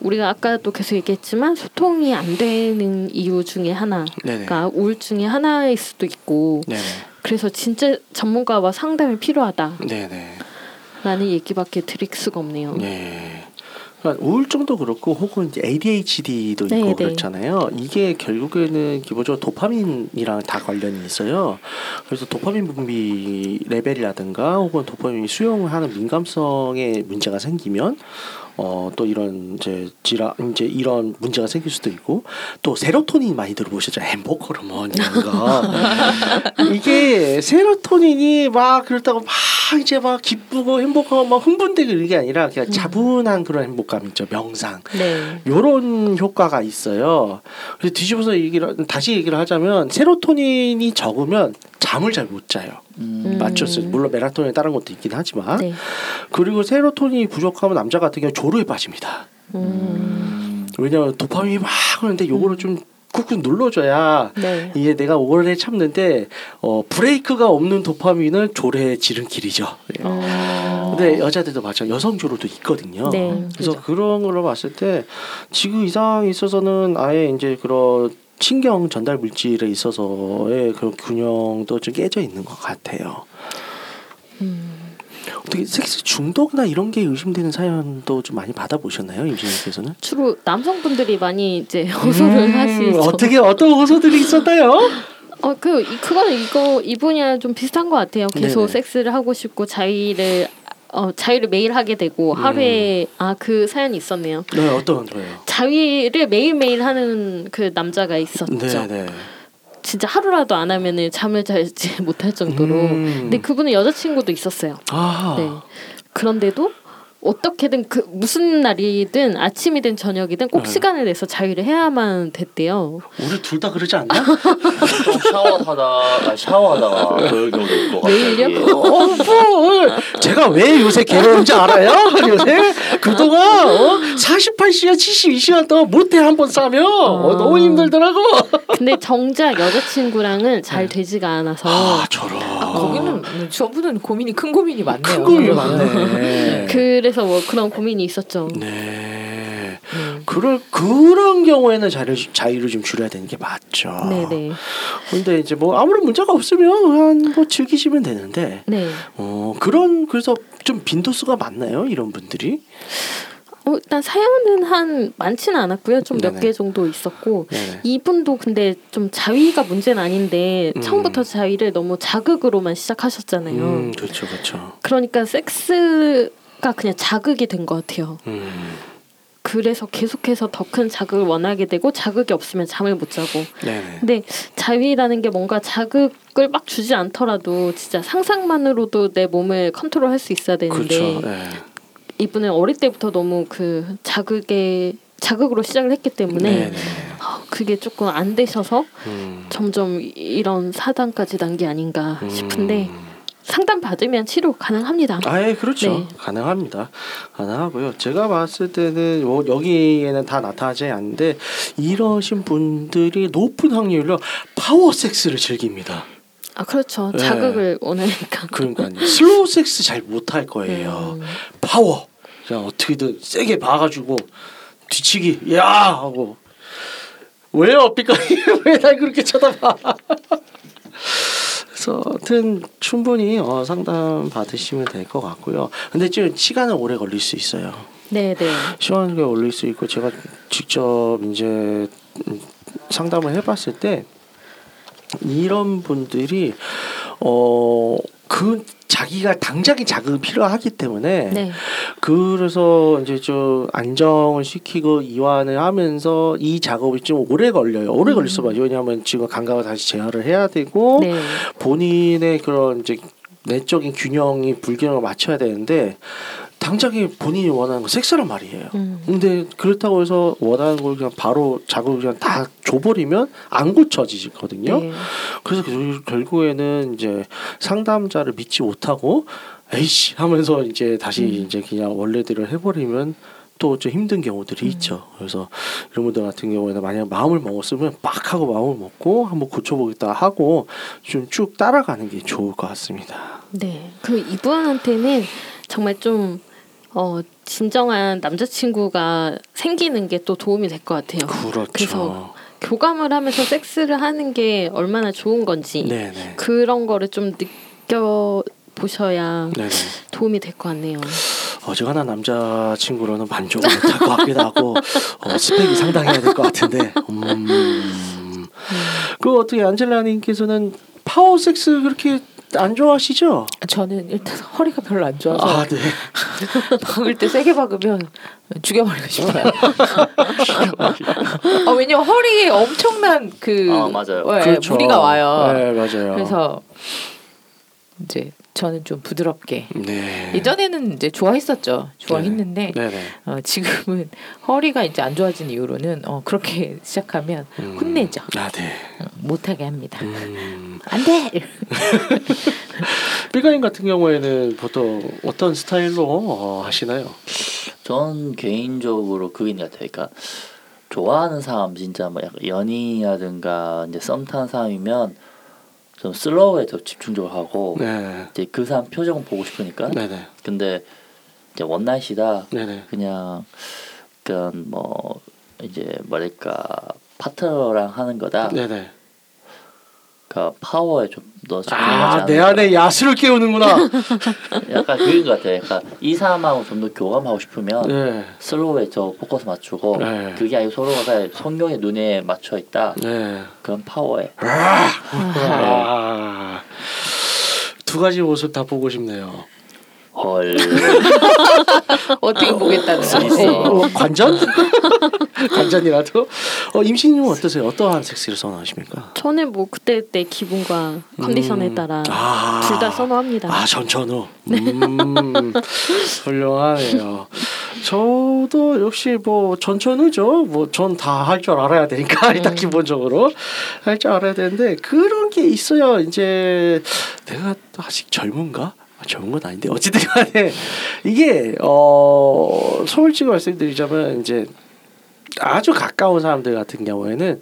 [SPEAKER 2] 우리가 아까도 계속 얘기했지만 소통이 안 되는 이유 중에 하나가
[SPEAKER 3] 네네.
[SPEAKER 2] 우울증이 하나일 수도 있고
[SPEAKER 3] 네네.
[SPEAKER 2] 그래서 진짜 전문가와 상담이 필요하다라는
[SPEAKER 3] 네네.
[SPEAKER 2] 얘기밖에 드릴 수가 없네요.
[SPEAKER 3] 네. 그러니까 우울증도 그렇고 혹은 이제 ADHD도
[SPEAKER 2] 네,
[SPEAKER 3] 있고
[SPEAKER 2] 네.
[SPEAKER 3] 그렇잖아요. 이게 결국에는 기본적으로 도파민이랑 다 관련이 있어요. 그래서 도파민 분비 레벨이라든가 혹은 도파민 수용을 하는 민감성에 문제가 생기면 어 또 이런 이제 질환 이제 이런 문제가 생길 수도 있고 또 세로토닌 많이 들어보셨죠? 햄버거 호르몬 이런 거. 이게 세로토닌이 막 그렇다고 막 이제 막 기쁘고 행복하고 막 흥분되고 이런 게 아니라 그냥 차분한 그런 행복감 있죠. 명상.
[SPEAKER 2] 네.
[SPEAKER 3] 요런 효과가 있어요. 그래서 뒤집어서 얘기를 다시 얘기를 하자면 세로토닌이 적으면 잠을 잘 못 자요.
[SPEAKER 4] 음.
[SPEAKER 3] 맞죠? 물론 멜라토닌 다른 것도 있긴 하지만
[SPEAKER 2] 네.
[SPEAKER 3] 그리고 세로토닌이 부족하면 남자 같은 경우 조로에 빠집니다.
[SPEAKER 2] 음.
[SPEAKER 4] 음.
[SPEAKER 3] 왜냐하면 도파민이 막 그러는데 요거를 좀 꾹꾹 눌러줘야
[SPEAKER 2] 네.
[SPEAKER 3] 이게 내가 오래 참는데 어 브레이크가 없는 도파민은 조례의 지름길이죠.
[SPEAKER 2] 음.
[SPEAKER 3] 근데 여자들도 마찬가지 여성 조로도 있거든요.
[SPEAKER 2] 네.
[SPEAKER 3] 그래서 그런 걸로 봤을 때 지금 이상에 있어서는 아예 이제 그런 신경 전달 물질에 있어서의 그런 균형도 좀 깨져 있는 것 같아요.
[SPEAKER 2] 음.
[SPEAKER 3] 어떻게 섹스 중독이나 이런 게 의심되는 사연도 좀 많이 받아보셨나요, 임진님께서는?
[SPEAKER 2] 주로 남성분들이 많이 이제 호소를 하시죠.
[SPEAKER 3] 음, 어떻게 어떤 호소들이 있었나요?
[SPEAKER 2] 어, 그, 이- 그거는 이거, 이분이랑 좀 비슷한 것 같아요. 계속
[SPEAKER 3] 네네.
[SPEAKER 2] 섹스를 하고 싶고, 자위를, 어, 자위를 매일 하게 되고,
[SPEAKER 3] 음.
[SPEAKER 2] 하루에, 아, 그 사연이 있었네요.
[SPEAKER 3] 네, 어떤 거예요?
[SPEAKER 2] 자위를 매일 매일 하는 그 남자가 있었죠.
[SPEAKER 3] 네, 네.
[SPEAKER 2] 진짜 하루라도 안 하면은 잠을 자지 못할 정도로.
[SPEAKER 3] 음.
[SPEAKER 2] 근데 그분은 여자친구도 있었어요.
[SPEAKER 3] 아,
[SPEAKER 2] 네. 그런데도 어떻게든 그 무슨 날이든 아침이든 저녁이든 꼭
[SPEAKER 3] 네.
[SPEAKER 2] 시간을 내서 자위를 해야만 됐대요.
[SPEAKER 3] 우리 둘 다 그러지 않나?
[SPEAKER 4] 좀 샤워하다 아, 샤워하다가 그럴 경우도 있고.
[SPEAKER 2] 매일요?
[SPEAKER 3] 어, 뭐, 제가 왜 요새 괴로운지 알아요? 요새 그동안 어? 48시간, 72시간 동안 모텔 한번 싸면 어,
[SPEAKER 2] 아.
[SPEAKER 3] 너무 힘들더라고.
[SPEAKER 2] 근데 정작 여자친구랑은 잘 되지가 않아서
[SPEAKER 3] 아, 저런.
[SPEAKER 5] 거기는 저분은 고민이 큰 고민이 많네요.
[SPEAKER 3] 큰 고민이. 많네.
[SPEAKER 2] 그래서 뭐 그런 고민이 있었죠.
[SPEAKER 3] 네.
[SPEAKER 5] 음.
[SPEAKER 3] 그럴 그런 경우에는 자유 자유를 좀 줄여야 되는 게 맞죠.
[SPEAKER 2] 네네.
[SPEAKER 3] 근데 이제 뭐 아무런 문제가 없으면 뭐 즐기시면 되는데
[SPEAKER 2] 네.
[SPEAKER 3] 어 그런 그래서 좀 빈도수가 많나요 이런 분들이?
[SPEAKER 2] 어, 일단 사연은 한 많지는 않았고요. 좀 몇. 개 정도 있었고
[SPEAKER 3] 네네.
[SPEAKER 2] 이분도 근데 좀 자위가 문제는 아닌데
[SPEAKER 3] 음.
[SPEAKER 2] 처음부터 자위를 너무 자극으로만 시작하셨잖아요.
[SPEAKER 3] 음 그렇죠 그렇죠.
[SPEAKER 2] 그러니까 섹스가 그냥 자극이 된 것 같아요.
[SPEAKER 3] 음
[SPEAKER 2] 그래서 계속해서 더 큰 자극을 원하게 되고 자극이 없으면 잠을 못 자고.
[SPEAKER 3] 네네.
[SPEAKER 2] 근데 자위라는 게 뭔가 자극을 막 주지 않더라도 진짜 상상만으로도 내 몸을 컨트롤할 수 있어야 되는데
[SPEAKER 3] 그렇죠. 네.
[SPEAKER 2] 이분은 어릴 때부터 너무 그 자극에 자극으로 시작을 했기 때문에. 아, 그게 조금 안 되셔서
[SPEAKER 3] 음.
[SPEAKER 2] 점점 이- 이런 사단까지 난 게 아닌가 싶은데
[SPEAKER 3] 음.
[SPEAKER 2] 상담 받으면 치료 가능합니다.
[SPEAKER 3] 아예 그렇죠.
[SPEAKER 2] 네.
[SPEAKER 3] 가능합니다. 가능하고요. 제가 봤을 때는 뭐 여기에는 다 나타나지 않는데 이러신 분들이 높은 확률로 파워 섹스를 즐깁니다.
[SPEAKER 2] 아 그렇죠.
[SPEAKER 3] 네.
[SPEAKER 2] 자극을 원하니까.
[SPEAKER 3] 그러니까요. 슬로우 섹스 잘 못할 거예요.
[SPEAKER 2] 음.
[SPEAKER 3] 파워. 그냥 어떻게든 세게 봐가지고 뒤치기 야 하고 왜요 삐까이 왜날 그렇게 쳐다봐 그래서 하여튼 충분히 어, 상담 받으시면 될 것 같고요 근데 지금 시간은 오래 걸릴 수 있어요
[SPEAKER 2] 네 네.
[SPEAKER 3] 시간이 올릴 수 있고 제가 직접 이제 음, 상담을 해봤을 때 이런 분들이 어 그 자기가 당장의 자극이 필요하기 때문에
[SPEAKER 2] 네.
[SPEAKER 3] 그래서 이제 좀 안정을 시키고 이완을 하면서 이 작업이 좀 오래 걸려요. 오래 걸릴 수밖에 왜냐하면 지금 감각을 다시 재활을 해야 되고
[SPEAKER 2] 네.
[SPEAKER 3] 본인의 그런 이제 내적인 균형이 불균형을 맞춰야 되는데 당장에 본인이 원하는 건 섹스란 말이에요.
[SPEAKER 2] 음.
[SPEAKER 3] 근데 그렇다고 해서 원하는 걸 그냥 바로 작업을 그냥 다 줘버리면 안 고쳐지거든요.
[SPEAKER 2] 네.
[SPEAKER 3] 그래서 결- 결국에는 이제 상담자를 믿지 못하고 에이씨 하면서 이제 다시
[SPEAKER 2] 음.
[SPEAKER 3] 이제 그냥 원래대로 해버리면 또좀 힘든 경우들이
[SPEAKER 2] 음.
[SPEAKER 3] 있죠. 그래서 이런 분들 같은 경우에는 만약 마음을 먹었으면 빡 하고 마음을 먹고 한번 고쳐보겠다 하고 좀 쭉 따라가는 게 좋을 것 같습니다.
[SPEAKER 2] 네. 그 이분한테는 정말 좀 어, 진정한 남자친구가 생기는 게 또 도움이 될 것 같아요.
[SPEAKER 3] 그렇죠.
[SPEAKER 2] 그래서 교감을 하면서 섹스를 하는 게 얼마나 좋은 건지
[SPEAKER 3] 네네.
[SPEAKER 2] 그런 거를 좀 느껴 보셔야
[SPEAKER 3] 네네.
[SPEAKER 2] 도움이 될 것 같네요.
[SPEAKER 3] 어지간한 남자 친구로는 만족을 못할 것 같기도 하고 어, 스펙이 상당해야 될 것 같은데. 음. 그 어떻게 안젤라님께서는 파워 섹스 그렇게 안 좋아하시죠?
[SPEAKER 5] 저는 일단 허리가 별로 안 좋아서
[SPEAKER 3] 아 네.
[SPEAKER 5] 박을 때 세게 박으면 죽여버리고 싶어요. 아, 왜냐면 허리에 엄청난 그
[SPEAKER 4] 아, 맞아요.
[SPEAKER 5] 예,
[SPEAKER 3] 그렇죠.
[SPEAKER 5] 무리가 와요.
[SPEAKER 3] 네 맞아요.
[SPEAKER 5] 그래서 이제 저는 좀 부드럽게
[SPEAKER 3] 네.
[SPEAKER 5] 예전에는 이제 좋아했었죠. 좋아했는데
[SPEAKER 3] 네 네.
[SPEAKER 5] 어, 지금은 허리가 이제 안 좋아진 이후로는 어, 그렇게 시작하면
[SPEAKER 3] 음.
[SPEAKER 5] 혼내죠.
[SPEAKER 3] 아 네.
[SPEAKER 5] 어, 못하게 합니다.
[SPEAKER 3] 음.
[SPEAKER 5] 안 돼.
[SPEAKER 3] 삐가님 같은 경우에는 보통 어떤 스타일로 어, 하시나요?
[SPEAKER 4] 전 개인적으로 그인 같아요. 그러니까 좋아하는 사람 진짜 뭐 연인이라든가 이제 썸 타는 사람이면 좀 슬로우에 더 집중적으로 하고
[SPEAKER 3] 네.
[SPEAKER 4] 이제 그 사람 표정 보고 싶으니까.
[SPEAKER 3] 네네.
[SPEAKER 4] 근데 이제 원나잇이다
[SPEAKER 3] 네네.
[SPEAKER 4] 그냥 그런 뭐 이제 뭐랄까 파트너랑 하는 거다.
[SPEAKER 3] 네네.
[SPEAKER 4] 그 파워에 좀 더 집중하지
[SPEAKER 3] 아, 내
[SPEAKER 4] 않을까.
[SPEAKER 3] 안에 야수를 깨우는구나.
[SPEAKER 4] 약간 그런 것 같아요. 약간 이 사람하고 좀 더 교감하고 싶으면
[SPEAKER 3] 네.
[SPEAKER 4] 슬로우에 저 포커스 맞추고
[SPEAKER 3] 네.
[SPEAKER 4] 그게 아니고 서로가 성경의 눈에 맞춰 있다.
[SPEAKER 3] 네.
[SPEAKER 4] 그런 파워에
[SPEAKER 3] 아, 두 가지 모습 다 보고 싶네요.
[SPEAKER 4] 헐
[SPEAKER 5] 어떻게 보겠다는
[SPEAKER 4] 있어.
[SPEAKER 5] 거지.
[SPEAKER 3] 어, 관전? 관전이라도? 어, 임신님은 어떠세요? 어떠한 섹스를 선호하십니까?
[SPEAKER 2] 저는 뭐 그때 때 기분과 컨디션에
[SPEAKER 3] 음.
[SPEAKER 2] 따라
[SPEAKER 3] 아.
[SPEAKER 2] 둘다 선호합니다.
[SPEAKER 3] 아 전천후. 음, 훌륭하네요. 저도 역시 뭐 전천후죠. 뭐 전 다 할 줄 알아야 되니까 일단 기본적으로 할 줄 알아야 되는데 그런 게 있어요. 이제 내가 아직 젊은가? 아, 젊은 건 아닌데. 어쨌든 간에 이게 어 솔직히 말씀드리자면 이제 아주 가까운 사람들 같은 경우에는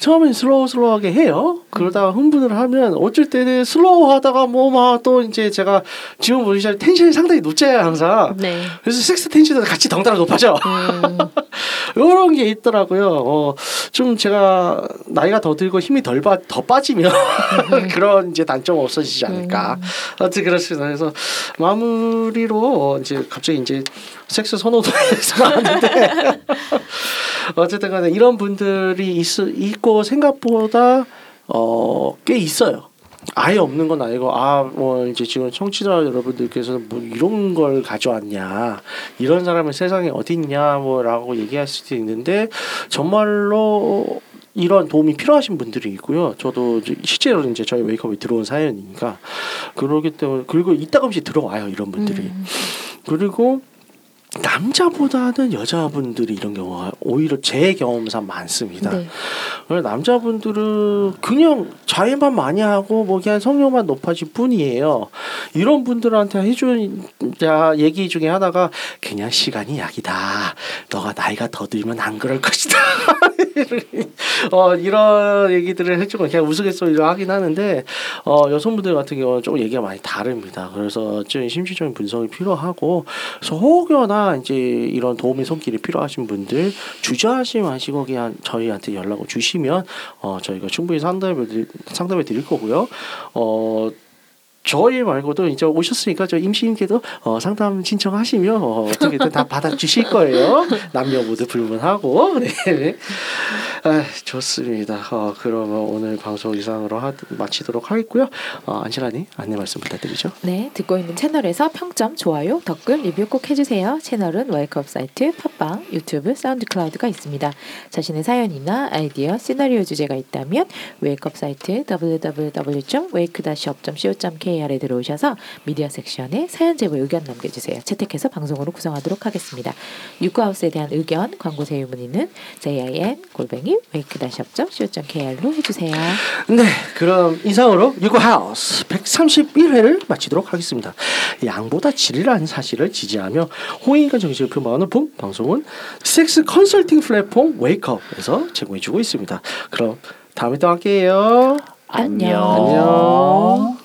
[SPEAKER 3] 처음엔 slow slow하게 해요. 그러다가 흥분을 하면 어쩔 때는 slow 하다가 뭐 막 또 이제 제가 지금 보시자면 tension이 상당히 높잖아요 항상.
[SPEAKER 2] 네.
[SPEAKER 3] 그래서 섹스 tension도 같이 덩달아 높아져.
[SPEAKER 2] 음,
[SPEAKER 3] 이런 게 있더라고요. 어, 좀 제가 나이가 더 들고 힘이 덜 빠, 더 빠지면 그런 이제 단점 없어지지 않을까. 아무튼 그렇습니다. 그래서 마무리로 이제 갑자기 이제 섹스 선호도에서 나왔는데 어쨌든 간에 이런 분들이 있, 있고 생각보다 어, 꽤 있어요. 아예 없는 건 아니고 아뭐 이제 지금 청취자 여러분들께서는 뭐 이런 걸 가져왔냐 이런 사람은 세상에 어디 있냐 뭐라고 얘기할 수도 있는데 정말로 이런 도움이 필요하신 분들이 있고요. 저도 실제로 이제 저희 웨이크업에 들어온 사연이니까 그러기 때문에 그리고 이따금씩 들어와요 이런 분들이 그리고 남자보다는 여자분들이 이런 경우가 오히려 제 경험상 많습니다.
[SPEAKER 2] 네.
[SPEAKER 3] 남자분들은 그냥 자해만 많이 하고 뭐 그냥 성욕만 높아질 뿐이에요. 이런 분들한테 해준 자 얘기 중에 하나가 그냥 시간이 약이다. 너가 나이가 더 들면 안 그럴 것이다. 어 이런 얘기들을 해주고 그냥 우스갯소리로 하긴 하는데 어 여성분들 같은 경우는 좀 얘기가 많이 다릅니다. 그래서 좀 심리적인 분석이 필요하고 그래서 혹여나 이제 이런 도움의 손길이 필요하신 분들 주저하지 마시고 그냥 저희한테 연락을 주시면 어 저희가 충분히 상담을 드릴, 상담을 드릴 거고요. 어 저희 말고도 이제 오셨으니까 저 임시인께도 어, 상담 신청하시면 어, 어떻게든 다 받아주실 거예요. 남녀 모두 불문하고. 네. 아, 좋습니다. 어, 그러면 오늘 방송 이상으로 하, 마치도록 하겠고요. 어, 안실라님 안내 말씀 부탁드리죠.
[SPEAKER 5] 네, 듣고 있는 채널에서 평점, 좋아요, 댓글, 리뷰 꼭 해주세요. 채널은 웨이크업 사이트, 팟빵, 유튜브, 사운드 클라우드가 있습니다. 자신의 사연이나 아이디어, 시나리오 주제가 있다면 웨이크업 사이트 www.wake-up.co.kr에 들어오셔서 미디어 섹션에 사연 제보 의견 남겨주세요. 채택해서 방송으로 구성하도록 하겠습니다. 유쿠하우스에 대한 의견, 광고 제휴 문의는 jin 골뱅이 wake-up.co.kr로 해주세요.
[SPEAKER 3] 네, 그럼 이상으로 유고하우스 131회를 마치도록 하겠습니다. 양보다 질이라는 사실을 지지하며 홍익과 정신을 표방하는 본 방송은 섹스 컨설팅 플랫폼 웨이크업에서 제공해주고 있습니다. 그럼 다음에 또 함께해요.
[SPEAKER 5] 안녕.
[SPEAKER 3] 안녕.